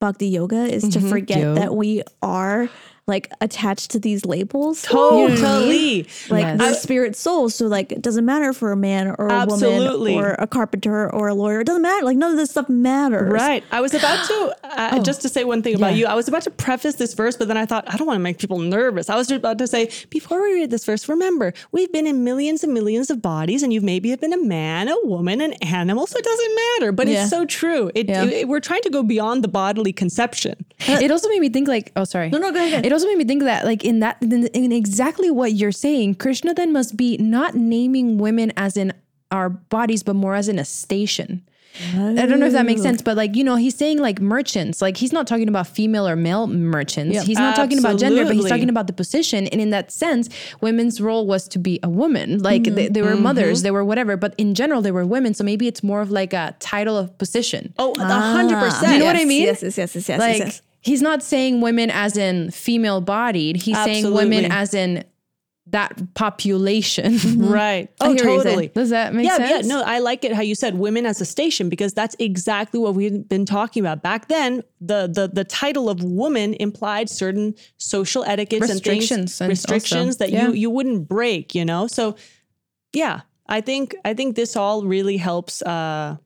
Speaker 3: bhakti yoga is to forget
Speaker 1: Yo.
Speaker 3: that we are like attached to these labels. You know what I mean?
Speaker 2: totally.
Speaker 3: Like
Speaker 1: Yes.
Speaker 3: we're spirit souls. So like it doesn't matter for a man or a
Speaker 2: Absolutely.
Speaker 3: woman or a carpenter or a lawyer. It doesn't matter. Like none of this stuff matters.
Speaker 2: Right. I was about to, uh, just to say one thing about
Speaker 1: Yeah.
Speaker 2: you, I was about to preface this verse, but then I thought, I don't want to make people nervous. I was just about to say, before we read this verse, remember, we've been in millions and millions of bodies, and you've maybe have been a man, a woman, an animal, so it doesn't matter. But
Speaker 3: Yeah.
Speaker 2: it's so true. It,
Speaker 3: Yeah.
Speaker 2: it- we're trying to go beyond the bodily conception.
Speaker 1: it also made me think like oh sorry
Speaker 3: No, no, go ahead.
Speaker 1: it also made me think that like in that in, in exactly what you're saying krishna then must be not naming women as in our bodies but more as in a station I don't know if that makes sense, but like, you know, he's saying like merchants, like he's not talking about female or male merchants. He's not talking about gender, but he's talking about the position. And in that sense, women's role was to be a woman. Like they, they were mothers, they were whatever, but in general, they were women. So maybe it's more of like a title of position.
Speaker 2: Oh, a hundred
Speaker 3: Ah.
Speaker 2: percent.
Speaker 1: You know what I mean?
Speaker 3: Yes, yes, yes, yes, yes.
Speaker 1: like
Speaker 3: yes.
Speaker 1: He's not saying women as in female bodied he's saying women as in that population.
Speaker 2: Right. Oh,
Speaker 3: hear what you're
Speaker 2: totally.
Speaker 1: Does that make
Speaker 2: yeah,
Speaker 1: sense?
Speaker 2: yeah. No, I like it how you said women as a station because that's exactly what we've been talking about. Back then, the the the title of woman implied certain social etiquettes and
Speaker 1: Restrictions
Speaker 2: things,
Speaker 1: and
Speaker 2: restrictions
Speaker 1: also-
Speaker 2: that
Speaker 1: yeah.
Speaker 2: you you wouldn't break. You know, so yeah, I think I think this all really helps. uh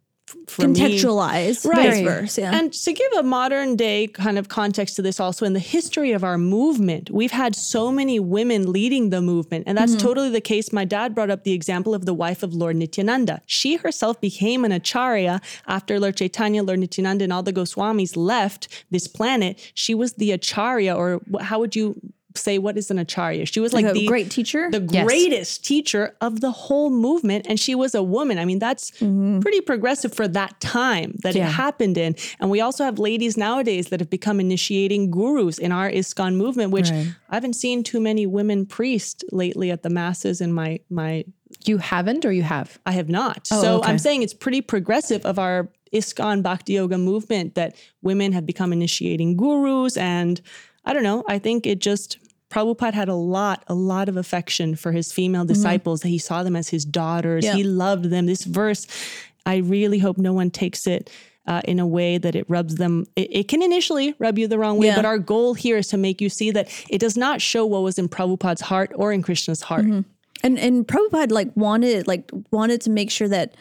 Speaker 2: for me.
Speaker 3: Contextualize
Speaker 2: Right.
Speaker 3: verse. Yeah.
Speaker 2: And to give a modern day kind of context to this, also in the history of our movement, we've had so many women leading the movement. And that's mm-hmm. totally the case. My dad brought up the example of the wife of Lord Nityananda. She herself became an acharya after Lord Chaitanya, Lord Nityananda, and all the Goswamis left this planet. She was the acharya, or how would you say what is an acharya? She was like,
Speaker 3: like
Speaker 2: the
Speaker 3: great teacher.
Speaker 2: the
Speaker 1: Yes.
Speaker 2: greatest teacher of the whole movement. And she was a woman. I mean, that's mm-hmm. pretty progressive for that time that
Speaker 1: Yeah.
Speaker 2: it happened in. And we also have ladies nowadays that have become initiating gurus in our ISKCON movement, which
Speaker 1: Right.
Speaker 2: I haven't seen too many women priests lately at the masses in my my
Speaker 1: You haven't or you have?
Speaker 2: I have not.
Speaker 1: Oh,
Speaker 2: so
Speaker 1: okay.
Speaker 2: I'm saying it's pretty progressive of our ISKCON Bhakti Yoga movement that women have become initiating gurus. And I don't know, I think it just, Prabhupada had a lot, a lot of affection for his female disciples. He saw them as his daughters.
Speaker 3: Yeah.
Speaker 2: He loved them. This verse, I really hope no one takes it. Uh, in a way that it rubs them, it, it can initially rub you the wrong way,
Speaker 3: Yeah.
Speaker 2: but our goal here is to make you see that it does not show what was in Prabhupada's heart or in Krishna's heart.
Speaker 3: and and Prabhupada like wanted like wanted to make sure that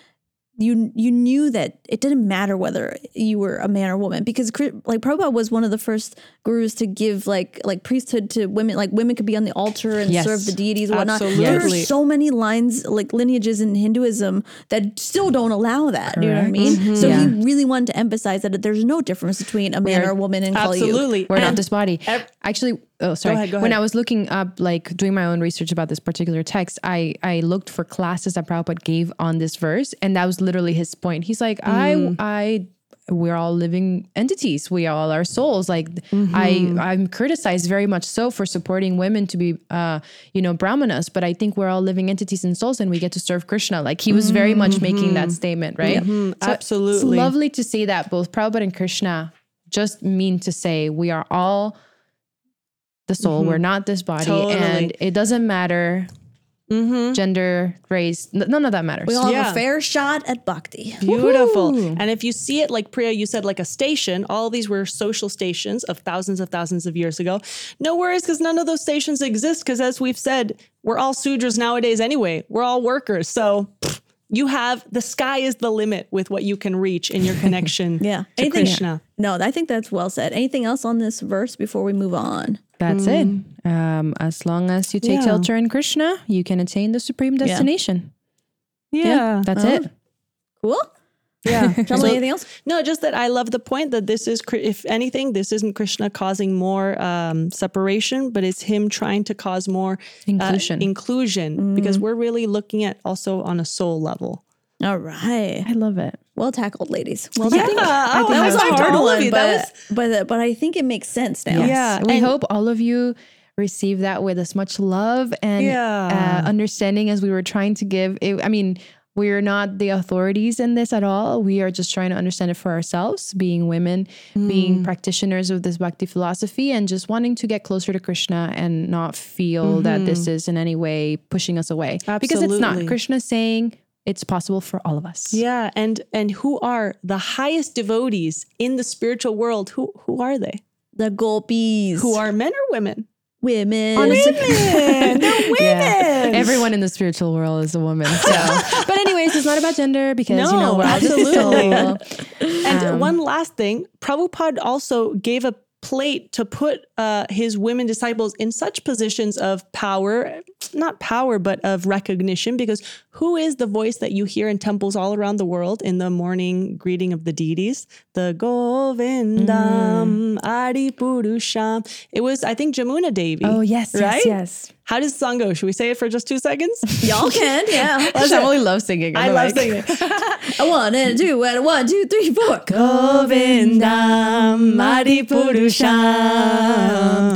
Speaker 3: you you knew that it didn't matter whether you were a man or woman because Kri- like Prabhupada was one of the first gurus to give like like priesthood to women like women could be on the altar and
Speaker 1: Yes.
Speaker 3: serve the deities and whatnot. There are so many lines like lineages in Hinduism that still don't allow that. You know what I mean? Mm-hmm. So he really wanted to emphasize that there's no difference between a man or a woman in Kali Yuga.
Speaker 2: Absolutely.
Speaker 1: We're not this body.
Speaker 2: ev-
Speaker 1: Actually, oh sorry.
Speaker 2: ahead, go
Speaker 1: When. I was looking up, like doing my own research about this particular text, I I looked for classes that Prabhupada gave on this verse, and that was literally his point. He's like,
Speaker 2: Mm.
Speaker 1: I I we're all living entities. We all are souls. Like
Speaker 2: Mm-hmm.
Speaker 1: I I'm criticized very much so for supporting women to be uh you know brahmanas, but I think we're all living entities and souls, and we get to serve Krishna. Like he was very much making that statement, right?
Speaker 2: Mm-hmm. absolutely.
Speaker 1: It's lovely to see that both Prabhupada and Krishna just mean to say we are all the soul. We're mm-hmm. not this body.
Speaker 2: Totally.
Speaker 1: And it doesn't matter mm-hmm. gender, race, n- none of that matters.
Speaker 3: We all have a fair shot at bhakti.
Speaker 2: Beautiful. And if you see it like Priya, you said like a station, all these were social stations of thousands of thousands of years ago. No worries because none of those stations exist because as we've said, we're all Sudras nowadays anyway. We're all workers. So you have the sky is the limit with what you can reach in your connection
Speaker 3: Yeah.
Speaker 2: to
Speaker 3: Anything-
Speaker 2: Krishna.
Speaker 3: No, I think that's well said. Anything else on this verse before we move on?
Speaker 1: That's it. Um, as long as you take
Speaker 2: Yeah.
Speaker 1: shelter in Krishna, you can attain the supreme destination.
Speaker 2: Yeah.
Speaker 1: That's
Speaker 3: Oh.
Speaker 1: it.
Speaker 3: Cool.
Speaker 2: Yeah.
Speaker 3: Tell me anything else?
Speaker 2: No, just that I love the point that this is, if anything, this isn't Krishna causing more um, separation, but it's him trying to cause more uh,
Speaker 1: Inclusion.
Speaker 2: inclusion, because we're really looking at also on a soul level.
Speaker 3: All right.
Speaker 1: I love it.
Speaker 3: Well tackled, ladies. Well
Speaker 2: Yeah.
Speaker 3: tackled.
Speaker 2: Oh,
Speaker 3: that was a hard one,
Speaker 2: you.
Speaker 3: but,
Speaker 2: That
Speaker 3: but but I think it makes sense now.
Speaker 1: Yes.
Speaker 2: Yeah,
Speaker 1: We
Speaker 2: and-
Speaker 1: hope all of you receive that with as much love and
Speaker 2: Yeah.
Speaker 1: uh, understanding as we were trying to give. It, I mean, we're not the authorities in this at all. We are just trying to understand it for ourselves, being women,
Speaker 2: Mm.
Speaker 1: being practitioners of this bhakti philosophy, and just wanting to get closer to Krishna and not feel that this is in any way pushing us away. Because it's not. Krishna saying it's possible for all of us.
Speaker 2: Yeah, and and who are the highest devotees in the spiritual world? Who who are they?
Speaker 3: The gopis.
Speaker 2: Who are men or women?
Speaker 3: women.
Speaker 2: Women. They're women.
Speaker 1: Everyone in the spiritual world is a woman. So, but anyways, it's not about gender because you know
Speaker 2: No,
Speaker 1: we're all just a
Speaker 2: absolutely. And
Speaker 1: Um,
Speaker 2: one last thing, Prabhupada also gave a plate to put uh, his women disciples in such positions of power, not power, but of recognition, because who is the voice that you hear in temples all around the world in the morning greeting of the deities? The Govindam Adi Purusham. It was, I think, Jamuna Devi.
Speaker 1: Oh yes, yes, yes.
Speaker 2: How does the song go? Should we say it for just two seconds?
Speaker 3: Y'all can, yeah.
Speaker 1: Shamali loves singing.
Speaker 2: I
Speaker 1: the
Speaker 2: love
Speaker 1: mic.
Speaker 2: singing it.
Speaker 3: A one and a two and a one, two, three, four.
Speaker 2: Govindam Adi Purusham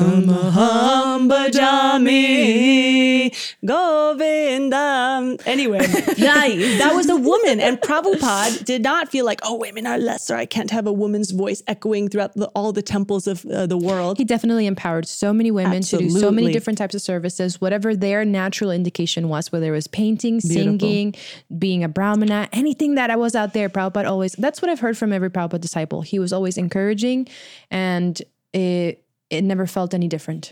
Speaker 2: Tumaham Bhajami Govindam. Anyway,
Speaker 3: Nice.
Speaker 2: that was a woman. And Prabhupada did not feel like, oh, women are lesser. I can't have a woman's voice echoing throughout the, all the temples of uh, the world.
Speaker 1: He definitely empowered so many women to do so many different types of services, whatever their natural indication was, whether it was painting, singing, being a brahmana, anything that I was out there. Prabhupada always, that's what I've heard from every Prabhupada disciple. He was always encouraging and it, it never felt any different.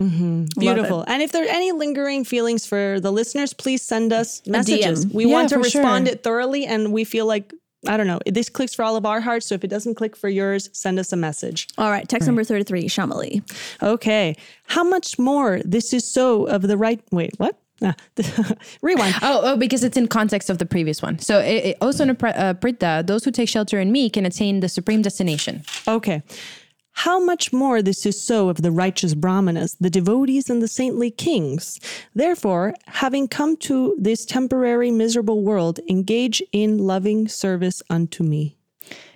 Speaker 2: Beautiful. And if there are any lingering feelings for the listeners, please send us messages. We
Speaker 1: Yeah,
Speaker 2: want to
Speaker 1: for sure.
Speaker 2: respond it thoroughly, and we feel like I don't know. This clicks for all of our hearts. So if it doesn't click for yours, send us a message.
Speaker 3: All right, text number 33, Shamali.
Speaker 2: Okay. How much more this is so of the right? Wait, what? Ah, rewind.
Speaker 1: Oh, oh, because it's in context of the previous one. So, it, it, also in uh, Pritha, those who take shelter in me can attain the supreme destination.
Speaker 2: Okay. How much more this is so of the righteous brahmanas, the devotees, and the saintly kings. Therefore, having come to this temporary miserable world, engage in loving service unto me.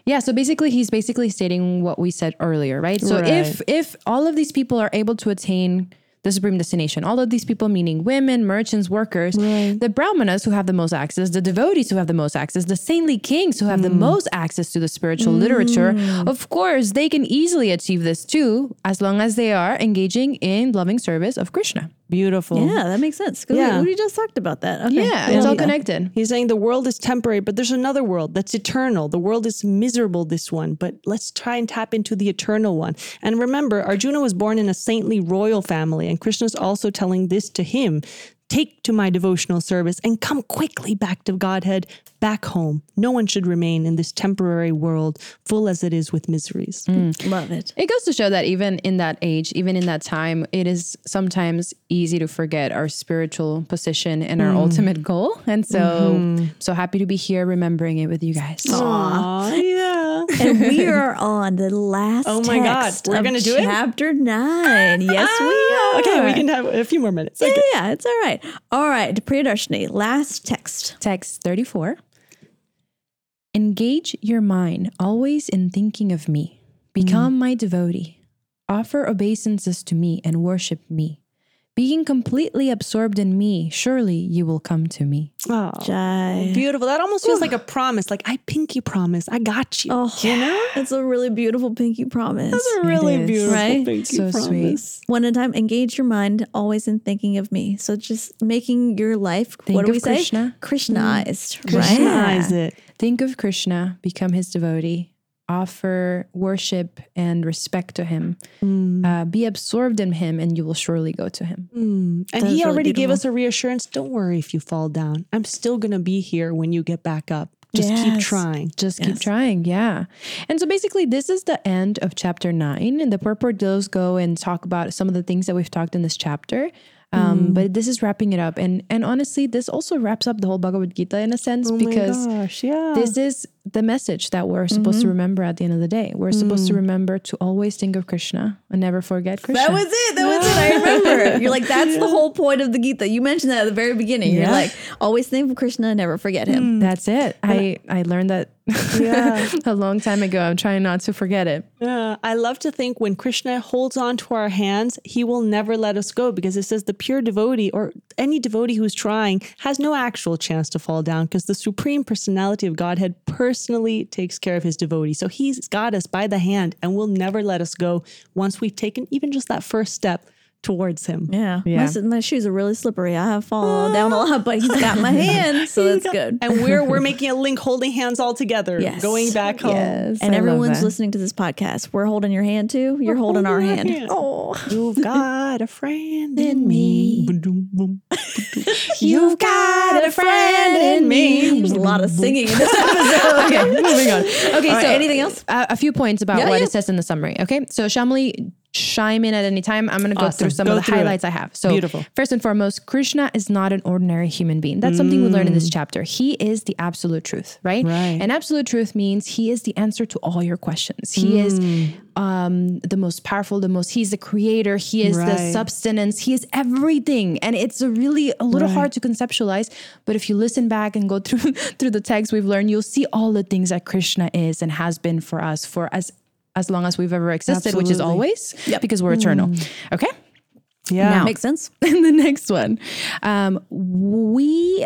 Speaker 1: Yeah, so basically he's basically stating what we said earlier, right? So if if all of these people are able to attain the supreme destination, all of these people meaning women, merchants, workers, the brahmanas who have the most access, the devotees who have the most access, the saintly kings who have the mm. most access to the spiritual literature, mm. of course, they can easily achieve this too as long as they are engaging in loving service of Krishna.
Speaker 2: Beautiful.
Speaker 3: Yeah, that makes sense.
Speaker 2: Yeah.
Speaker 3: we, we just talked about that. Okay.
Speaker 1: Yeah, it's all connected.
Speaker 2: He's saying the world is temporary, but there's another world that's eternal. The world is miserable, this one, but let's try and tap into the eternal one. And remember, Arjuna was born in a saintly royal family, and Krishna's also telling this to him Take to my devotional service and come quickly back to Godhead, back home. No one should remain in this temporary world, full as it is with miseries. Mm.
Speaker 3: Love it.
Speaker 1: It goes to show that even in that age, even in that time, it is sometimes easy to forget our spiritual position and our mm. ultimate goal. And so, mm-hmm. so happy to be here remembering it with you guys.
Speaker 2: Aw, yeah.
Speaker 3: And we are on the last
Speaker 2: Oh my God, we're gonna do it?
Speaker 3: chapter nine. Yes, we are.
Speaker 2: Okay, we can have a few more minutes.
Speaker 3: Yeah,
Speaker 2: Okay.
Speaker 3: yeah, it's all right. All right, Priyadarshini, last text.
Speaker 1: Text 34. Engage your mind always in thinking of me. Become mm-hmm. my devotee. Offer obeisances to me and worship me. Being completely absorbed in me, surely you will come to me.
Speaker 2: Oh,
Speaker 3: Jai.
Speaker 2: beautiful. That almost feels like a promise. Like I pinky promise. I got you.
Speaker 3: Oh,
Speaker 2: you know?
Speaker 3: It's a really beautiful pinky promise.
Speaker 2: That's a really
Speaker 1: is,
Speaker 2: beautiful
Speaker 3: right?
Speaker 2: pinky
Speaker 1: So sweet.
Speaker 2: promise.
Speaker 3: One at a time, engage your mind always in thinking of me. So just making your life,
Speaker 1: Think
Speaker 3: what do
Speaker 1: of
Speaker 3: we say?
Speaker 1: Krishna.
Speaker 3: Krishnaized, right?
Speaker 2: Krishnaized it.
Speaker 1: Think of Krishna, become his devotee, offer worship and respect to him. Uh, be absorbed in him, and you will surely go to him.
Speaker 2: And
Speaker 3: That is
Speaker 2: he
Speaker 3: really
Speaker 2: already gave us a reassurance. Don't worry if you fall down. I'm still going to be here when you get back up. Just keep trying.
Speaker 1: Just keep trying, yeah. And so basically, this is the end of chapter nine. And the purport does go and talk about some of the things that we've talked in this chapter. Um, mm. But this is wrapping it up, and and honestly, this also wraps up the whole Bhagavad Gita in a sense oh because
Speaker 2: gosh, yeah.
Speaker 1: this is the message that we're supposed to mm-hmm. remember at the end of the day. We're supposed to mm. remember to always think of Krishna and never forget Krishna.
Speaker 3: That was it. That was it. I remember. You're like, that's the whole point of the Gita. You mentioned that at the very beginning. You're like, always think of Krishna, never forget him. Mm.
Speaker 1: That's it. I I learned that a long time ago. I'm trying not to forget it.
Speaker 2: Yeah, I love to think when Krishna holds on to our hands, he will never let us go because it says the pure devotee or any devotee who's trying has no actual chance to fall down because the supreme personality of Godhead personally takes care of his devotee. So he's got us by the hand and will never let us go once we've taken even just that first step towards him.
Speaker 3: Yeah.
Speaker 1: Yeah.
Speaker 3: My, my shoes are really slippery. I have fallen ah. down a lot, but he's got my hand. So that's good.
Speaker 2: And we're we're making a link holding hands all together,
Speaker 3: Yes.
Speaker 2: going back home.
Speaker 1: Yes,
Speaker 3: and
Speaker 1: I
Speaker 3: everyone's listening to this podcast. We're holding your hand too. You're holding our hand.
Speaker 2: Oh, you've got a friend in me.
Speaker 1: You've got a friend in me.
Speaker 3: There's a lot of singing in this episode.
Speaker 1: okay, moving on. Okay,
Speaker 3: All right,
Speaker 1: so
Speaker 3: anything else?
Speaker 1: A, a few points about
Speaker 3: Yeah,
Speaker 1: what
Speaker 3: yeah.
Speaker 1: it says in the summary. Okay, so Shamli, chime in at any time. I'm going to go
Speaker 2: Awesome.
Speaker 1: through some
Speaker 2: Go
Speaker 1: of the
Speaker 2: through it.
Speaker 1: highlights I have. So,
Speaker 2: Beautiful.
Speaker 1: First and foremost, Krishna is not an ordinary human being. That's something we learn in this chapter. He is the absolute truth, right?
Speaker 2: Right.
Speaker 1: And absolute truth means he is the answer to all your questions. He is um, the most powerful, the most. He's the creator. He is the substance. He is everything, and it's a really a little hard to conceptualize. But if you listen back and go through through the text we've learned, you'll see all the things that Krishna is and has been for us for as as long as we've ever existed, which is
Speaker 2: always
Speaker 1: always because we're eternal. Okay.
Speaker 2: Yeah.
Speaker 1: Now-
Speaker 3: Makes sense.
Speaker 1: And the next one, um, we.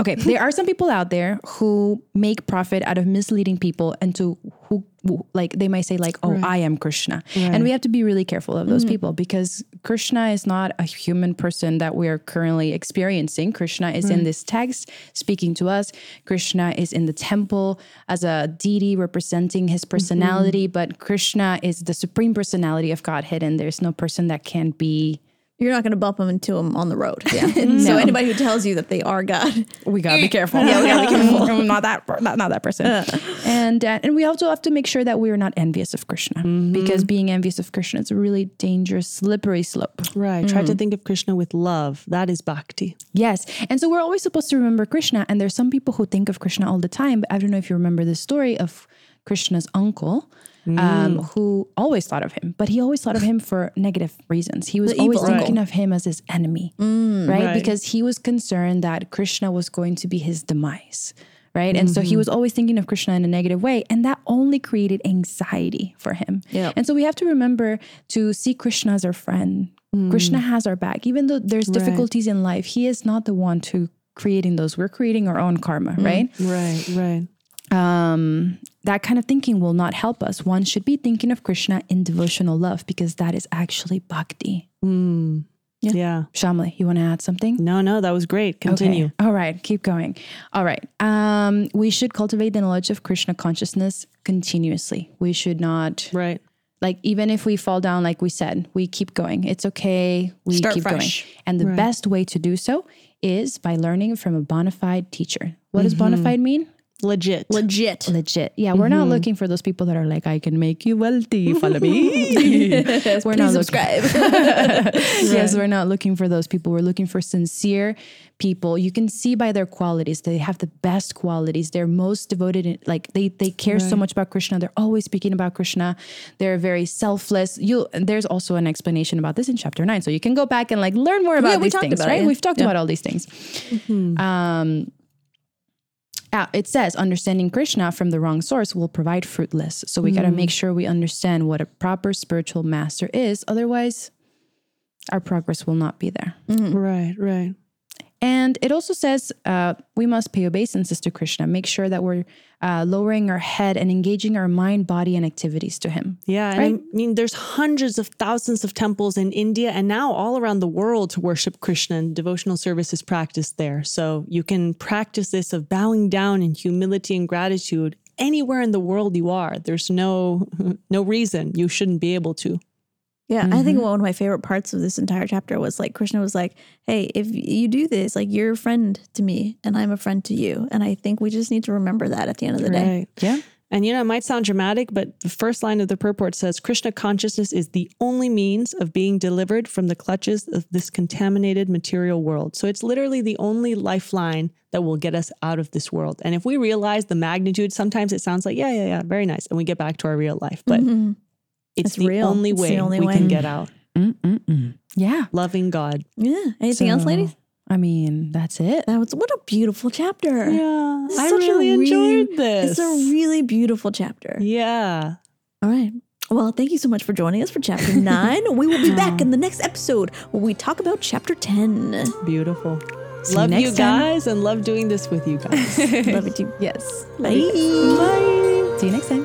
Speaker 1: Okay, there are some people out there who make profit out of misleading people and to who, who- like they might say like, "Oh, I am Krishna," and we have to be really careful of those mm-hmm. people because Krishna is not a human person that we are currently experiencing. Krishna is in this text speaking to us. Krishna is in the temple as a deity representing his mm-hmm. personality, but Krishna is the supreme personality of Godhead, and there's no person that can be.
Speaker 3: You're not going to bump them into them on the road. Yeah. So anybody who tells you that they are God,
Speaker 1: We gotta be eh. careful. yeah, we gotta be careful. I'm not that, not, not that person. Uh. And uh, and we also have to make sure that we are not envious of Krishna mm-hmm. because being envious of Krishna is a really dangerous, slippery slope.
Speaker 2: Right. Try to mm. think of Krishna with love. That is bhakti.
Speaker 1: Yes. And so we're always supposed to remember Krishna. And there's some people who think of Krishna all the time. But I don't know if you remember the story of Krishna's uncle. Um, mm. who always thought of him, but he always thought of him for negative reasons. He was
Speaker 3: The
Speaker 1: always
Speaker 3: evil
Speaker 1: thinking of him as his enemy, mm. right?
Speaker 2: Right.
Speaker 1: Because he was concerned that Krishna was going to be his demise, right? And so he mm-hmm. was always thinking of Krishna in a negative way, and that only created anxiety for him.
Speaker 3: Yep.
Speaker 1: And so we have to remember to see Krishna as our friend. Mm. Krishna has our back, even though there's difficulties in life. He is not the one to creating those. We're creating our own karma, right?
Speaker 2: Right. Right.
Speaker 1: Um, that kind of thinking will not help us. One should be thinking of Krishna in devotional love because that is actually bhakti.
Speaker 2: Yeah.
Speaker 1: Shamli, you want to add something?
Speaker 2: No, no, that was great. Continue.
Speaker 1: Okay. All right, keep going. All right. Um, we should cultivate the knowledge of Krishna consciousness continuously. We should not
Speaker 2: Right.
Speaker 1: like even if we fall down like we said we keep going it's okay we
Speaker 3: Start
Speaker 1: keep
Speaker 3: fresh.
Speaker 1: going and the best way to do so is by learning from a bona fide teacher what does bona fide mean
Speaker 2: Legit.
Speaker 3: legit.
Speaker 1: legit. Yeah we're not looking for those people that are like i can make you wealthy follow me we're not
Speaker 3: Please
Speaker 1: looking
Speaker 3: subscribe.
Speaker 1: yes we're not looking for those people. We're looking for sincere people. You can see by their qualities. They have the best qualities. They're most devoted in, like they they care so much about krishna. They're always speaking about krishna. They're very selfless. You there's also an explanation about this in chapter 9 so you can go back and like learn more about
Speaker 3: Yeah,
Speaker 1: these things
Speaker 3: about it,
Speaker 1: right?
Speaker 3: Yeah.
Speaker 1: we've talked about all these things. Um uh, it says understanding Krishna from the wrong source will provide fruitless. So we got to make sure we understand what a proper spiritual master is. Otherwise, our progress will not be there.
Speaker 2: Right. Right.
Speaker 1: And it also says uh, we must pay obeisances to Krishna, make sure that we're uh, lowering our head and engaging our mind, body, and activities to Him.
Speaker 2: Yeah, and
Speaker 1: Right?
Speaker 2: I mean, there's hundreds of thousands of temples in India and now all around the world to worship Krishna and devotional service is practiced there. So you can practice this of bowing down in humility and gratitude anywhere in the world you are. There's no no reason you shouldn't be able to.
Speaker 3: Yeah, I think one of my favorite parts of this entire chapter was like Krishna was like, "Hey, if you do this, like you're a friend to me, and I'm a friend to you." And I think we just need to remember that at the end of the day.
Speaker 1: Yeah.
Speaker 2: And you know, it might sound dramatic, but the first line of the purport says Krishna consciousness is the only means of being delivered from the clutches of this contaminated material world. So it's literally the only lifeline that will get us out of this world. And if we realize the magnitude, sometimes it sounds like, yeah, yeah, yeah, very nice. And we get back to our real life. But
Speaker 3: Mhm.
Speaker 2: It's,
Speaker 3: It's
Speaker 2: the
Speaker 3: real.
Speaker 2: only
Speaker 3: It's the
Speaker 2: way
Speaker 3: only
Speaker 2: we
Speaker 3: way.
Speaker 2: can get out.
Speaker 1: Mm-mm-mm. Yeah.
Speaker 2: Loving God.
Speaker 3: Yeah. Anything else, ladies?
Speaker 1: I mean, that's it.
Speaker 3: That was what a beautiful chapter.
Speaker 2: Yeah. I
Speaker 3: such a
Speaker 2: really
Speaker 3: really-
Speaker 2: enjoyed this.
Speaker 3: It's a really beautiful chapter.
Speaker 2: yeah.
Speaker 3: All right. Well, thank you so much for joining us for chapter nine. we will be back in the next episode where we talk about chapter 10.
Speaker 2: Beautiful.
Speaker 1: you
Speaker 2: love you,
Speaker 1: next time.
Speaker 2: guys and love doing this with you guys.
Speaker 3: Love it too.
Speaker 1: Yes.
Speaker 3: Bye.
Speaker 2: Bye.
Speaker 1: See you next time.